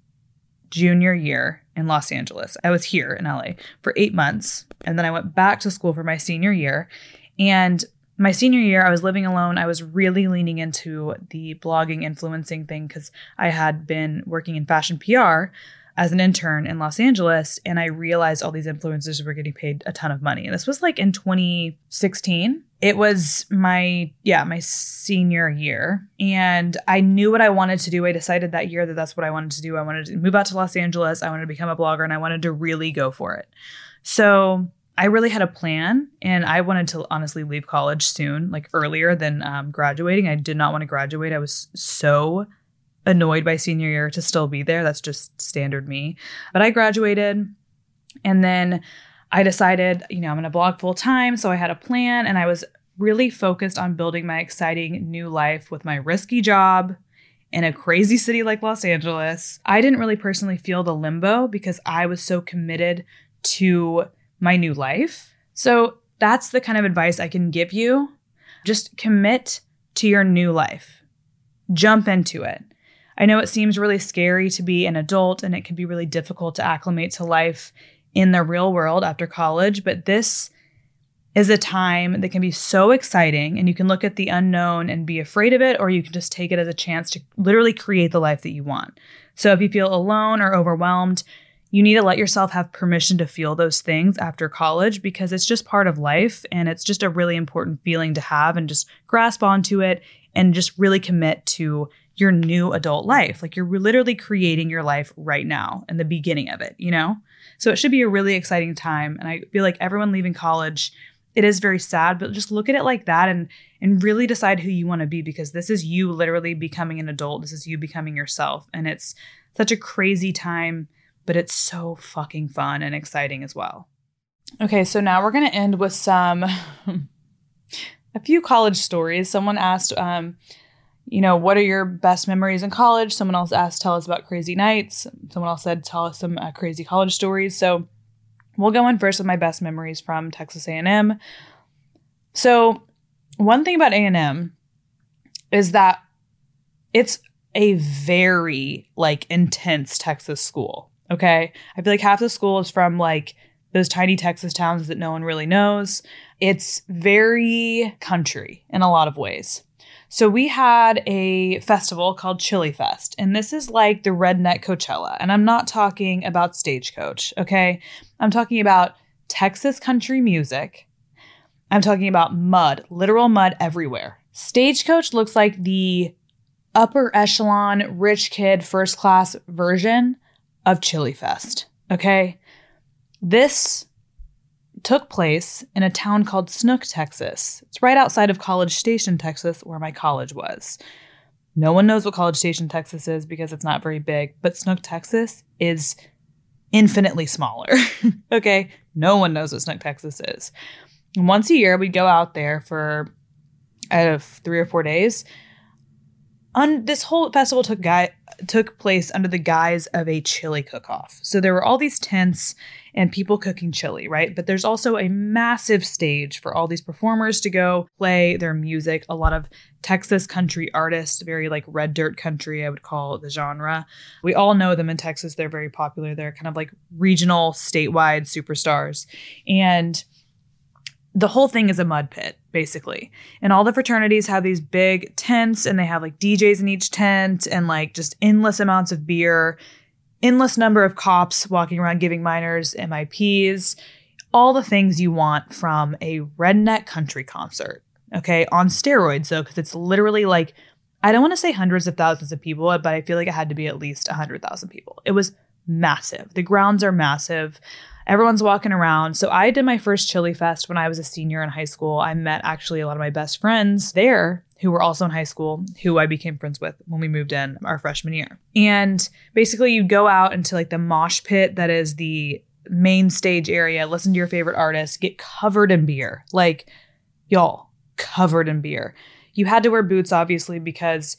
junior year in Los Angeles. I was here in LA for eight months, and then I went back to school for my senior year. And my senior year, I was living alone. I was really leaning into the blogging, influencing thing because I had been working in fashion PR as an intern in Los Angeles and I realized all these influencers were getting paid a ton of money. And this was like in 2016. It was my yeah, my senior year and I knew what I wanted to do. I decided that year that that's what I wanted to do. I wanted to move out to Los Angeles. I wanted to become a blogger and I wanted to really go for it. So, I really had a plan and I wanted to honestly leave college soon, like earlier than um, graduating. I did not want to graduate. I was so annoyed by senior year to still be there. That's just standard me. But I graduated and then I decided, you know, I'm going to blog full time. So I had a plan and I was really focused on building my exciting new life with my risky job in a crazy city like Los Angeles. I didn't really personally feel the limbo because I was so committed to my new life. So that's the kind of advice I can give you. Just commit to your new life. Jump into it. I know it seems really scary to be an adult and it can be really difficult to acclimate to life in the real world after college, but this is a time that can be so exciting and you can look at the unknown and be afraid of it or you can just take it as a chance to literally create the life that you want. So if you feel alone or overwhelmed, you need to let yourself have permission to feel those things after college because it's just part of life and it's just a really important feeling to have and just grasp onto it and just really commit to your new adult life. Like you're literally creating your life right now in the beginning of it, you know? So it should be a really exciting time. And I feel like everyone leaving college, it is very sad, but just look at it like that and and really decide who you want to be because this is you literally becoming an adult. This is you becoming yourself. And it's such a crazy time, but it's so fucking fun and exciting as well. Okay, so now we're gonna end with some a few college stories. Someone asked, um, you know, what are your best memories in college? Someone else asked, tell us about crazy nights. Someone else said, tell us some uh, crazy college stories. So we'll go in first with my best memories from Texas A&M. So one thing about A&M is that it's a very like intense Texas school. Okay. I feel like half the school is from like those tiny Texas towns that no one really knows. It's very country in a lot of ways. So we had a festival called Chili Fest, and this is like the redneck Coachella. And I'm not talking about Stagecoach, okay? I'm talking about Texas country music. I'm talking about mud, literal mud everywhere. Stagecoach looks like the upper echelon, rich kid, first class version of Chili Fest, okay? This took place in a town called Snook, Texas. It's right outside of College Station, Texas, where my college was. No one knows what College Station, Texas is because it's not very big, but Snook, Texas is infinitely smaller. okay? No one knows what Snook, Texas is. And once a year, we'd go out there for uh, three or four days. On this whole festival took guy took place under the guise of a chili cook-off. So there were all these tents and people cooking chili, right? But there's also a massive stage for all these performers to go play their music. A lot of Texas country artists, very like red dirt country, I would call the genre. We all know them in Texas. They're very popular. They're kind of like regional, statewide superstars. And the whole thing is a mud pit, basically. And all the fraternities have these big tents and they have like DJs in each tent and like just endless amounts of beer, endless number of cops walking around giving minors MIPs. all the things you want from a redneck country concert. Okay, on steroids though, because it's literally like I don't want to say hundreds of thousands of people, but I feel like it had to be at least 100,000 people. It was massive. The grounds are massive. Everyone's walking around. So I did my first Chili Fest when I was a senior in high school. I met actually a lot of my best friends there who were also in high school, who I became friends with when we moved in our freshman year. And basically, you'd go out into like the mosh pit that is the main stage area, listen to your favorite artist, get covered in beer. Like, y'all, covered in beer. You had to wear boots, obviously, because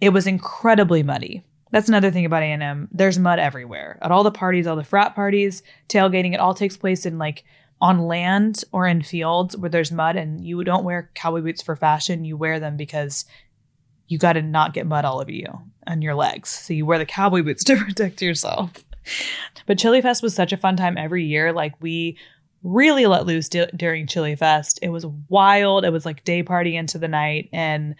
it was incredibly muddy. That's another thing about A&M. There's mud everywhere. At all the parties, all the frat parties, tailgating, it all takes place in like on land or in fields where there's mud and you don't wear cowboy boots for fashion. You wear them because you got to not get mud all over you and your legs. So you wear the cowboy boots to protect yourself. But Chili Fest was such a fun time every year. Like we really let loose d- during Chili Fest. It was wild. It was like day party into the night and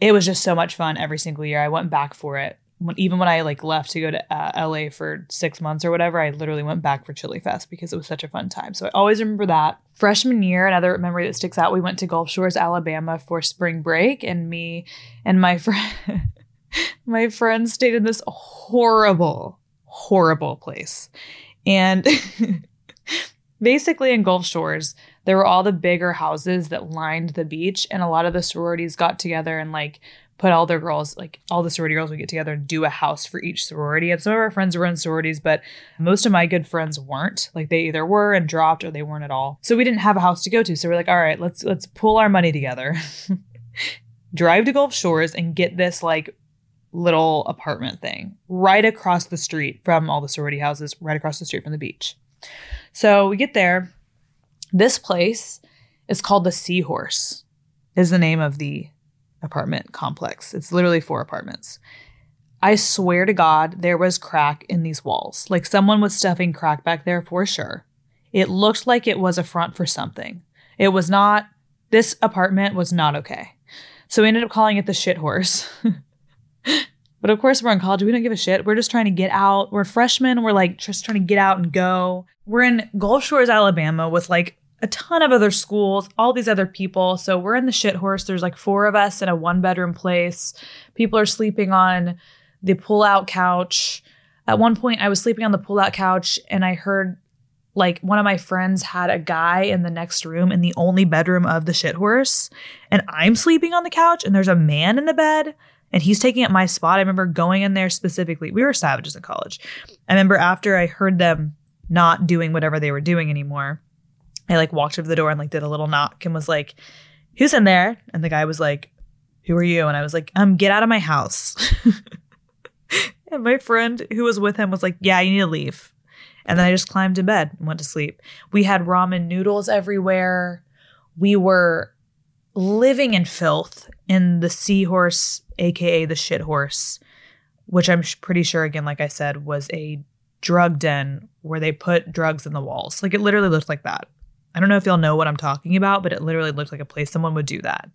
it was just so much fun every single year. I went back for it. When, even when I like left to go to uh, LA for six months or whatever, I literally went back for Chili Fest because it was such a fun time. So I always remember that. Freshman year, another memory that sticks out, we went to Gulf Shores, Alabama for spring break, and me and my friend, my friend stayed in this horrible, horrible place. And basically in Gulf Shores, there were all the bigger houses that lined the beach, and a lot of the sororities got together and like put all their girls, like all the sorority girls would get together and do a house for each sorority. And some of our friends were in sororities, but most of my good friends weren't. Like they either were and dropped or they weren't at all. So we didn't have a house to go to. So we're like, all right, let's let's pull our money together. Drive to Gulf Shores and get this like little apartment thing right across the street from all the sorority houses, right across the street from the beach. So we get there. This place is called the Seahorse, is the name of the apartment complex. It's literally four apartments. I swear to God, there was crack in these walls. Like someone was stuffing crack back there for sure. It looked like it was a front for something. It was not, this apartment was not okay. So we ended up calling it the shit horse. but of course, we're in college. We don't give a shit. We're just trying to get out. We're freshmen. We're like just trying to get out and go. We're in Gulf Shores, Alabama with like a ton of other schools, all these other people. So we're in the shit horse. There's like four of us in a one bedroom place. People are sleeping on the pull out couch. At one point, I was sleeping on the pull out couch and I heard like one of my friends had a guy in the next room in the only bedroom of the shit horse. And I'm sleeping on the couch and there's a man in the bed and he's taking up my spot. I remember going in there specifically. We were savages in college. I remember after I heard them not doing whatever they were doing anymore, I like walked over the door and like did a little knock and was like, "Who's in there?" And the guy was like, "Who are you?" And I was like, "Um, get out of my house." and my friend who was with him was like, "Yeah, you need to leave." And then I just climbed to bed and went to sleep. We had ramen noodles everywhere. We were living in filth in the seahorse, aka the shit horse, which I'm pretty sure, again, like I said, was a drug den where they put drugs in the walls. Like it literally looked like that. I don't know if y'all know what I'm talking about, but it literally looked like a place someone would do that.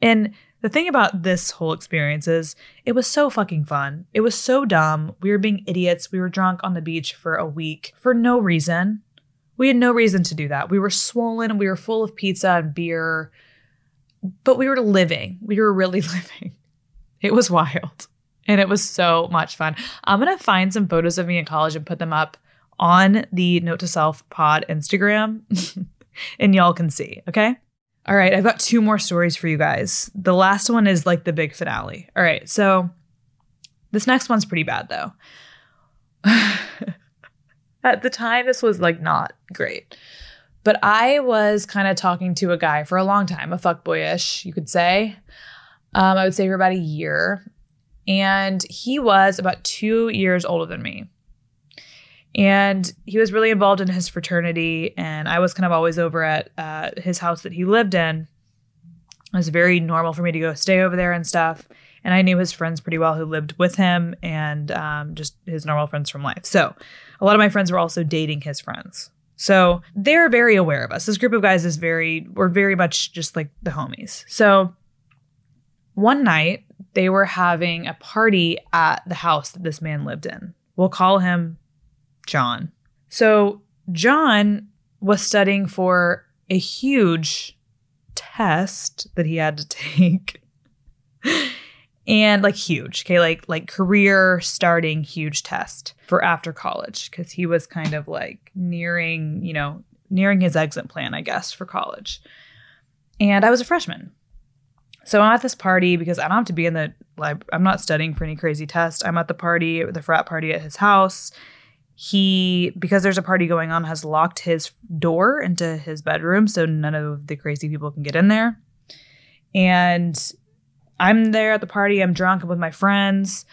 And the thing about this whole experience is it was so fucking fun. It was so dumb. We were being idiots. We were drunk on the beach for a week for no reason. We had no reason to do that. We were swollen. We were full of pizza and beer, but we were living. We were really living. It was wild. And it was so much fun. I'm going to find some photos of me in college and put them up on the Note to Self pod Instagram, and y'all can see, okay? All right, I've got two more stories for you guys. The last one is like the big finale. All right, so this next one's pretty bad though. At the time, this was like not great. But I was kind of talking to a guy for a long time, a fuckboyish, you could say. Um, I would say for about a year. And he was about two years older than me. And he was really involved in his fraternity. And I was kind of always over at uh, his house that he lived in. It was very normal for me to go stay over there and stuff. And I knew his friends pretty well who lived with him and um, just his normal friends from life. So a lot of my friends were also dating his friends. So they're very aware of us. This group of guys is very, we're very much just like the homies. So one night they were having a party at the house that this man lived in. We'll call him John. So John was studying for a huge test that he had to take. and like huge, okay, like like career starting huge test for after college cuz he was kind of like nearing, you know, nearing his exit plan, I guess, for college. And I was a freshman. So I'm at this party because I don't have to be in the lib- I'm not studying for any crazy test. I'm at the party, the frat party at his house. He because there's a party going on has locked his door into his bedroom so none of the crazy people can get in there. And I'm there at the party, I'm drunk, I'm with my friends,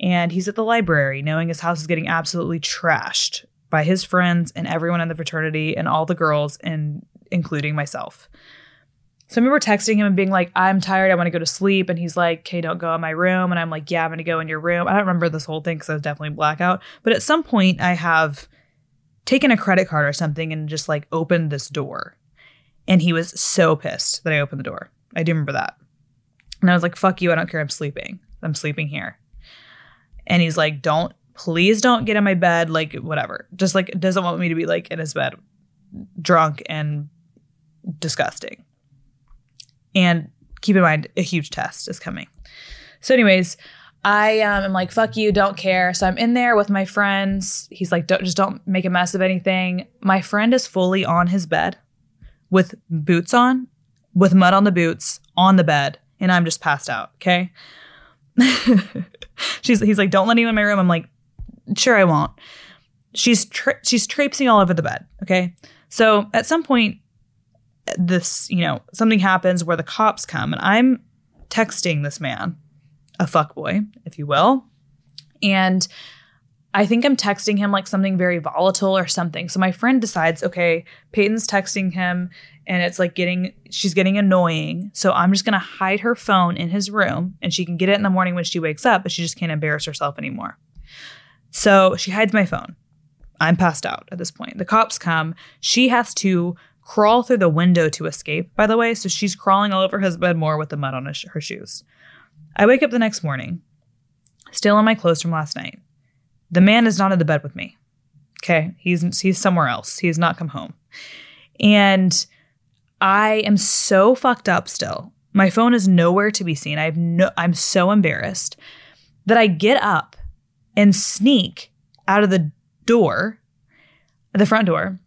and he's at the library knowing his house is getting absolutely trashed by his friends and everyone in the fraternity and all the girls and including myself. So I remember texting him and being like, I'm tired. I want to go to sleep. And he's like, okay, don't go in my room. And I'm like, yeah, I'm going to go in your room. I don't remember this whole thing because I was definitely blackout. But at some point, I have taken a credit card or something and just like opened this door. And he was so pissed that I opened the door. I do remember that. And I was like, fuck you. I don't care. I'm sleeping. I'm sleeping here. And he's like, don't, please don't get in my bed. Like, whatever. Just like, doesn't want me to be like in his bed, drunk and disgusting. And keep in mind, a huge test is coming. So, anyways, I um, am like, fuck you, don't care. So I'm in there with my friends. He's like, don't, just don't make a mess of anything. My friend is fully on his bed with boots on, with mud on the boots, on the bed, and I'm just passed out. Okay. She's he's like, don't let anyone in my room. I'm like, sure, I won't. She's tra- she's traipsing all over the bed. Okay. So at some point, this, you know, something happens where the cops come and I'm texting this man, a fuckboy, if you will. And I think I'm texting him like something very volatile or something. So my friend decides, okay, Payton's texting him and it's like getting, she's getting annoying. So I'm just going to hide her phone in his room and she can get it in the morning when she wakes up, but she just can't embarrass herself anymore. So she hides my phone. I'm passed out at this point. The cops come. She has to crawl through the window to escape, by the way. So she's crawling all over his bed more with the mud on her shoes. I wake up the next morning, still in my clothes from last night. The man is not in the bed with me. Okay. He's, he's somewhere else. He has not come home. And I am so fucked up still. My phone is nowhere to be seen. I have no, I'm so embarrassed that I get up and sneak out of the door, the front door,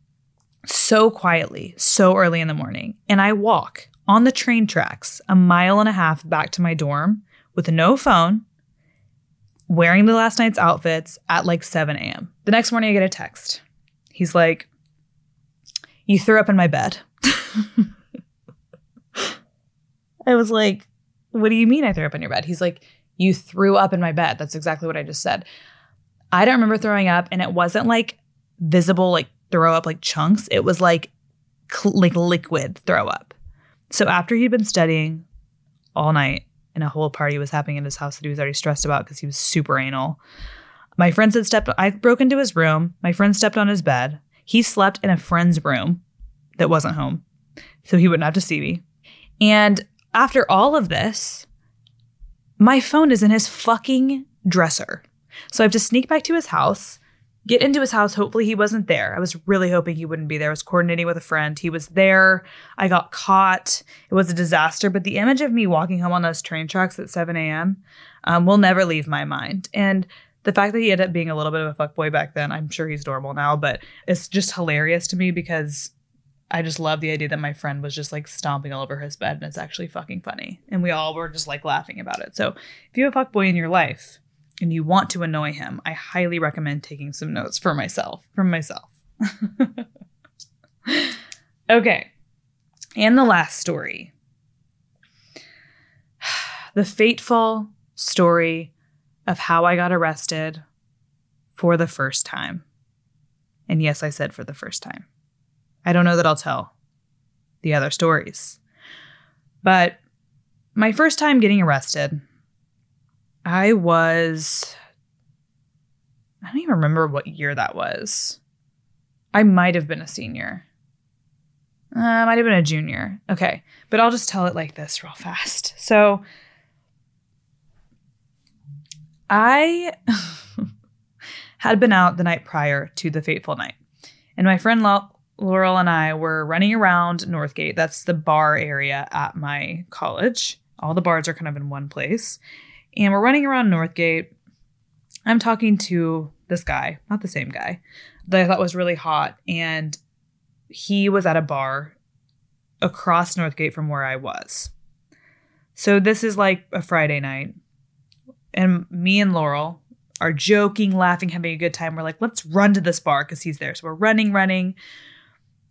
so quietly, so early in the morning. And I walk on the train tracks a mile and a half back to my dorm with no phone, wearing the last night's outfits at like 7 a.m. The next morning, I get a text. He's like, You threw up in my bed. I was like, What do you mean I threw up in your bed? He's like, You threw up in my bed. That's exactly what I just said. I don't remember throwing up, and it wasn't like visible, like throw up like chunks. It was like cl- like liquid throw up. So after he'd been studying all night and a whole party was happening in his house that he was already stressed about because he was super anal. My friends had stepped I broke into his room. My friend stepped on his bed. He slept in a friend's room that wasn't home. So he wouldn't have to see me. And after all of this, my phone is in his fucking dresser. So I have to sneak back to his house, get into his house. Hopefully, he wasn't there. I was really hoping he wouldn't be there. I was coordinating with a friend. He was there. I got caught. It was a disaster. But the image of me walking home on those train tracks at 7 a.m. Um, will never leave my mind. And the fact that he ended up being a little bit of a fuckboy back then, I'm sure he's normal now, but it's just hilarious to me because I just love the idea that my friend was just like stomping all over his bed and it's actually fucking funny. And we all were just like laughing about it. So if you have a fuckboy in your life, and you want to annoy him, I highly recommend taking some notes for myself, from myself. okay. And the last story. The fateful story of how I got arrested for the first time. And yes, I said for the first time. I don't know that I'll tell the other stories. But my first time getting arrested, I was. I don't even remember what year that was. I might have been a senior. Uh, I might have been a junior. Okay. But I'll just tell it like this real fast. So I had been out the night prior to the fateful night. And my friend Laurel and I were running around Northgate. That's the bar area at my college. All the bars are kind of in one place. And we're running around Northgate. I'm talking to this guy, not the same guy, that I thought was really hot. And he was at a bar across Northgate from where I was. So this is like a Friday night. And me and Laurel are joking, laughing, having a good time. We're like, let's run to this bar because he's there. So we're running, running.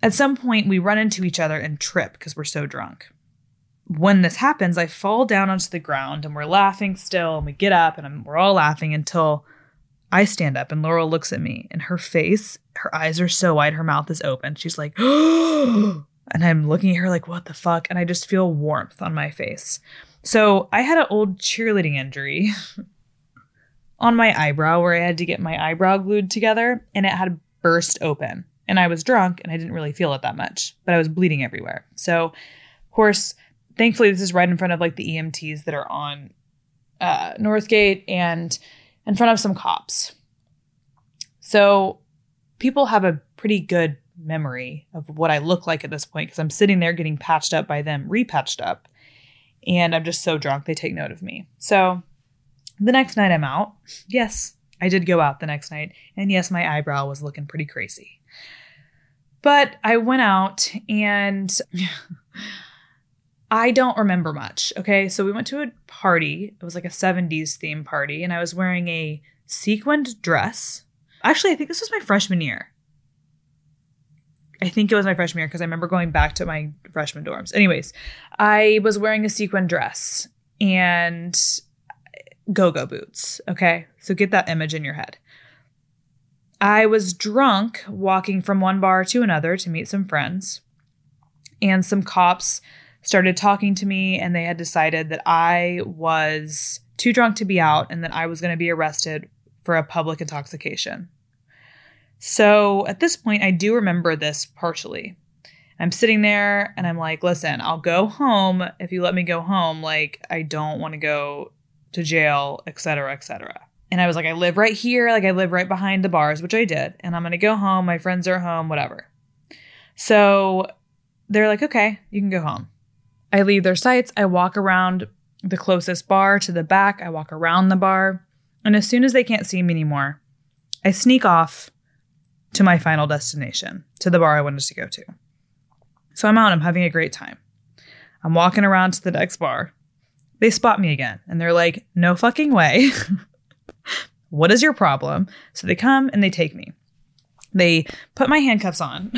At some point, we run into each other and trip because we're so drunk. When this happens, I fall down onto the ground and we're laughing still. And we get up and I'm, we're all laughing until I stand up and Laurel looks at me and her face, her eyes are so wide, her mouth is open. She's like, and I'm looking at her like, what the fuck? And I just feel warmth on my face. So I had an old cheerleading injury on my eyebrow where I had to get my eyebrow glued together and it had burst open. And I was drunk and I didn't really feel it that much, but I was bleeding everywhere. So, of course, thankfully, this is right in front of like the EMTs that are on uh, Northgate and in front of some cops. So, people have a pretty good memory of what I look like at this point because I'm sitting there getting patched up by them, repatched up. And I'm just so drunk, they take note of me. So, the next night I'm out. Yes, I did go out the next night. And yes, my eyebrow was looking pretty crazy. But I went out and I don't remember much. Okay. So we went to a party. It was like a 70s theme party. And I was wearing a sequined dress. Actually, I think this was my freshman year. I think it was my freshman year because I remember going back to my freshman dorms. Anyways, I was wearing a sequin dress and go go boots. Okay. So get that image in your head. I was drunk walking from one bar to another to meet some friends, and some cops started talking to me, and they had decided that I was too drunk to be out and that I was going to be arrested for a public intoxication. So at this point, I do remember this partially. I'm sitting there and I'm like, listen, I'll go home if you let me go home. Like, I don't want to go to jail, etc., etc. And I was like, I live right here, like I live right behind the bars, which I did, and I'm gonna go home. My friends are home, whatever. So they're like, okay, you can go home. I leave their sites. I walk around the closest bar to the back. I walk around the bar. And as soon as they can't see me anymore, I sneak off to my final destination, to the bar I wanted to go to. So I'm out, I'm having a great time. I'm walking around to the next bar they spot me again and they're like, no fucking way. what is your problem? So they come and they take me. They put my handcuffs on.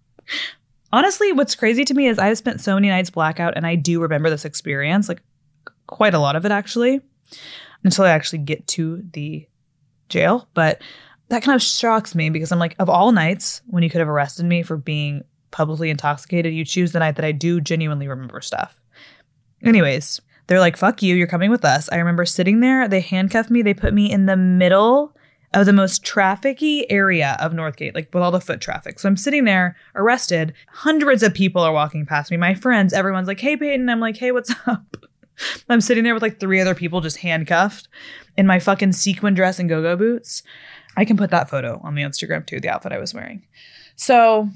Honestly, what's crazy to me is I've spent so many nights blackout and I do remember this experience, like quite a lot of it actually, until I actually get to the jail. But that kind of shocks me because I'm like, of all nights when you could have arrested me for being publicly intoxicated, you choose the night that I do genuinely remember stuff. Anyways, they're like, fuck you, you're coming with us. I remember sitting there, they handcuffed me, they put me in the middle of the most trafficky area of Northgate, like with all the foot traffic. So I'm sitting there arrested. Hundreds of people are walking past me. My friends, everyone's like, hey, Payton. I'm like, hey, what's up? I'm sitting there with like three other people just handcuffed in my fucking sequin dress and go go boots. I can put that photo on the Instagram too, the outfit I was wearing. So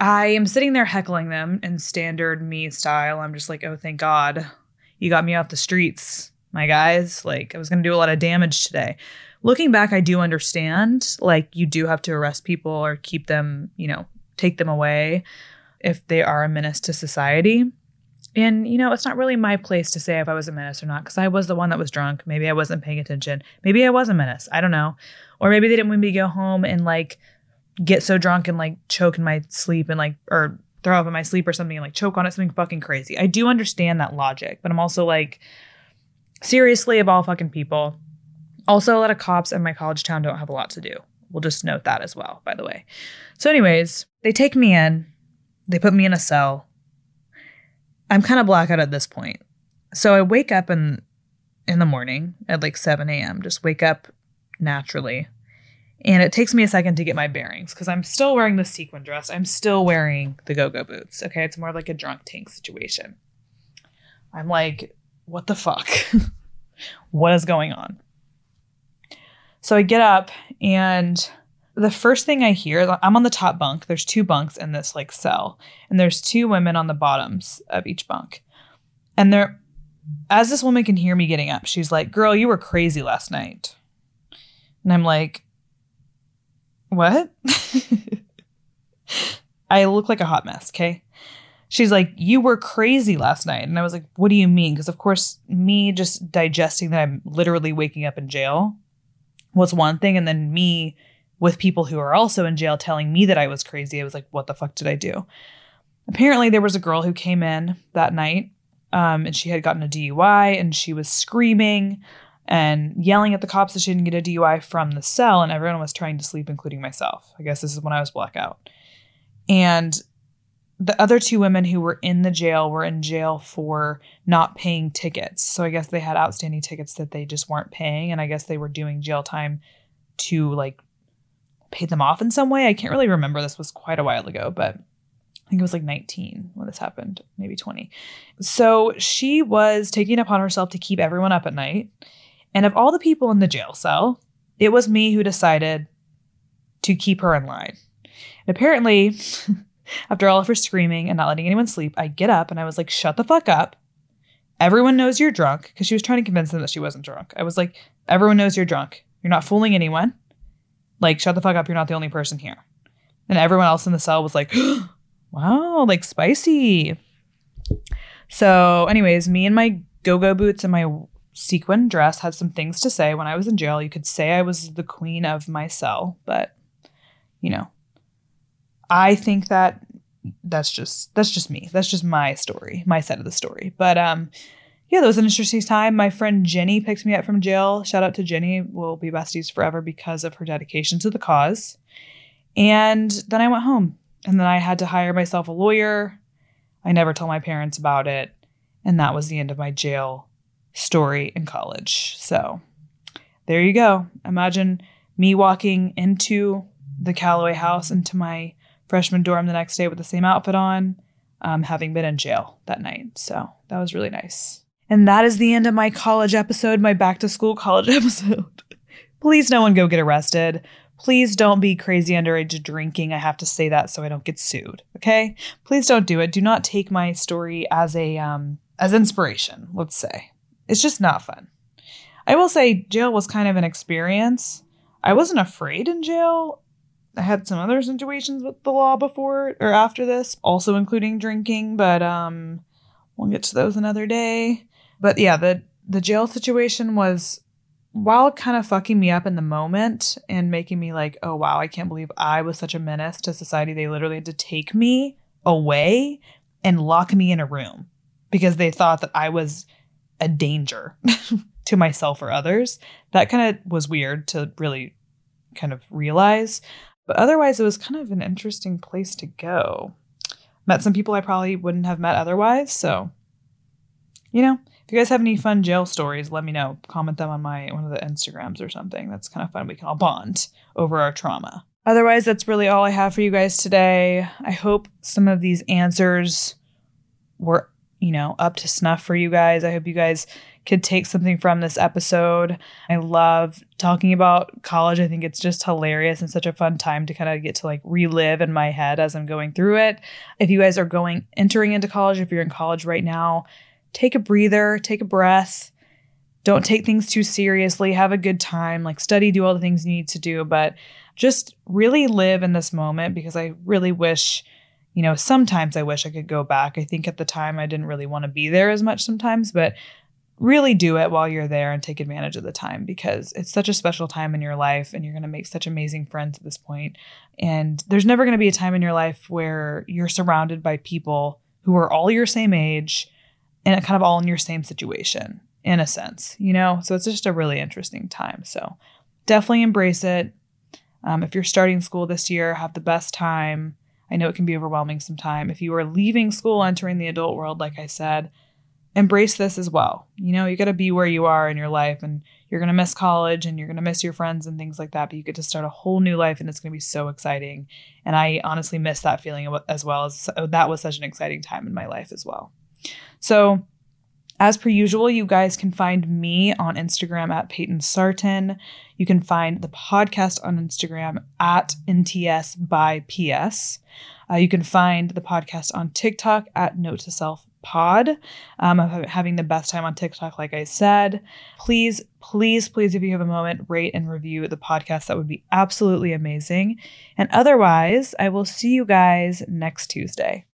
I am sitting there heckling them in standard me style. I'm just like, oh, thank God you got me off the streets, my guys. Like, I was going to do a lot of damage today. Looking back, I do understand, like, you do have to arrest people or keep them, you know, take them away if they are a menace to society. And, you know, it's not really my place to say if I was a menace or not, because I was the one that was drunk. Maybe I wasn't paying attention. Maybe I was a menace. I don't know. Or maybe they didn't want me to go home and, like, get so drunk and, like, choke in my sleep and, like, or throw up in my sleep or something and like choke on it, something fucking crazy. I do understand that logic, but I'm also like, seriously, of all fucking people. Also, a lot of cops in my college town don't have a lot to do. We'll just note that as well, by the way. So, anyways, they take me in, they put me in a cell. I'm kind of blackout at this point. So I wake up in in the morning at like 7 a.m. Just wake up naturally. And it takes me a second to get my bearings because I'm still wearing the sequin dress. I'm still wearing the go go boots. Okay. It's more like a drunk tank situation. I'm like, what the fuck? what is going on? So I get up and the first thing I hear, I'm on the top bunk. There's two bunks in this like cell, and there's two women on the bottoms of each bunk. And they're, as this woman can hear me getting up, she's like, Girl, you were crazy last night. And I'm like, What? I look like a hot mess, okay? She's like, You were crazy last night. And I was like, What do you mean? Because, of course, me just digesting that I'm literally waking up in jail was one thing. And then me with people who are also in jail telling me that I was crazy. I was like, what the fuck did I do? Apparently, there was a girl who came in that night um, and she had gotten a DUI and she was screaming and yelling at the cops that she didn't get a DUI from the cell, and everyone was trying to sleep, including myself. I guess this is when I was blackout. And the other two women who were in the jail were in jail for not paying tickets. So I guess they had outstanding tickets that they just weren't paying, and I guess they were doing jail time to like pay them off in some way. I can't really remember. This was quite a while ago, but I think it was like 19 when this happened, maybe 20. So she was taking upon herself to keep everyone up at night. And of all the people in the jail cell, it was me who decided to keep her in line. And apparently, after all of her screaming and not letting anyone sleep, I get up and I was like, shut the fuck up. Everyone knows you're drunk because she was trying to convince them that she wasn't drunk. I was like, everyone knows you're drunk. You're not fooling anyone. Like, shut the fuck up. You're not the only person here. And everyone else in the cell was like, wow, like spicy. So, anyways, me and my go go boots and my sequin dress had some things to say when I was in jail. You could say I was the queen of my cell, but you know, I think that that's just that's just me. That's just my story, my side of the story. But um yeah, that was an interesting time. My friend Jenny picked me up from jail. Shout out to Jenny. We'll be besties forever because of her dedication to the cause. And then I went home and then I had to hire myself a lawyer. I never told my parents about it. And that was the end of my jail story in college. So there you go. Imagine me walking into the Callaway house, into my freshman dorm the next day with the same outfit on, um, having been in jail that night. So that was really nice. And that is the end of my college episode, my back to school college episode. Please, no one go get arrested. Please don't be crazy underage drinking. I have to say that so I don't get sued. Okay? Please don't do it. Do not take my story as a um as inspiration, let's say. It's just not fun. I will say jail was kind of an experience. I wasn't afraid in jail. I had some other situations with the law before or after this, also including drinking, but um we'll get to those another day. But yeah, the the jail situation was while kind of fucking me up in the moment and making me like, oh wow, I can't believe I was such a menace to society. They literally had to take me away and lock me in a room because they thought that I was a danger to myself or others. That kind of was weird to really kind of realize. But otherwise, it was kind of an interesting place to go. Met some people I probably wouldn't have met otherwise. So, you know, if you guys have any fun jail stories, let me know. Comment them on my one of the Instagrams or something. That's kind of fun. We can all bond over our trauma. Otherwise, that's really all I have for you guys today. I hope some of these answers were, you know, up to snuff for you guys. I hope you guys could take something from this episode. I love talking about college. I think it's just hilarious and such a fun time to kind of get to like relive in my head as I'm going through it. If you guys are going entering into college, if you're in college right now, take a breather, take a breath. Don't take things too seriously. Have a good time. Like study, do all the things you need to do, but just really live in this moment because I really wish, you know, sometimes I wish I could go back. I think at the time I didn't really want to be there as much sometimes, but really do it while you're there and take advantage of the time because it's such a special time in your life and you're going to make such amazing friends at this point. And there's never going to be a time in your life where you're surrounded by people who are all your same age and kind of all in your same situation in a sense, you know? So it's just a really interesting time. So definitely embrace it. Um, if you're starting school this year, have the best time. I know it can be overwhelming sometimes. If you are leaving school, entering the adult world, like I said, embrace this as well. You know, you got to be where you are in your life and you're going to miss college and you're going to miss your friends and things like that, but you get to start a whole new life and it's going to be so exciting. And I honestly miss that feeling as well as that was such an exciting time in my life as well. So As per usual, you guys can find me on Instagram at Payton Sartain. You can find the podcast on Instagram at NTS by PS. Uh, you can find the podcast on TikTok at Note to Self Pod. Um, I'm having the best time on TikTok, like I said. Please, please, please, if you have a moment, rate and review the podcast. That would be absolutely amazing. And otherwise, I will see you guys next Tuesday.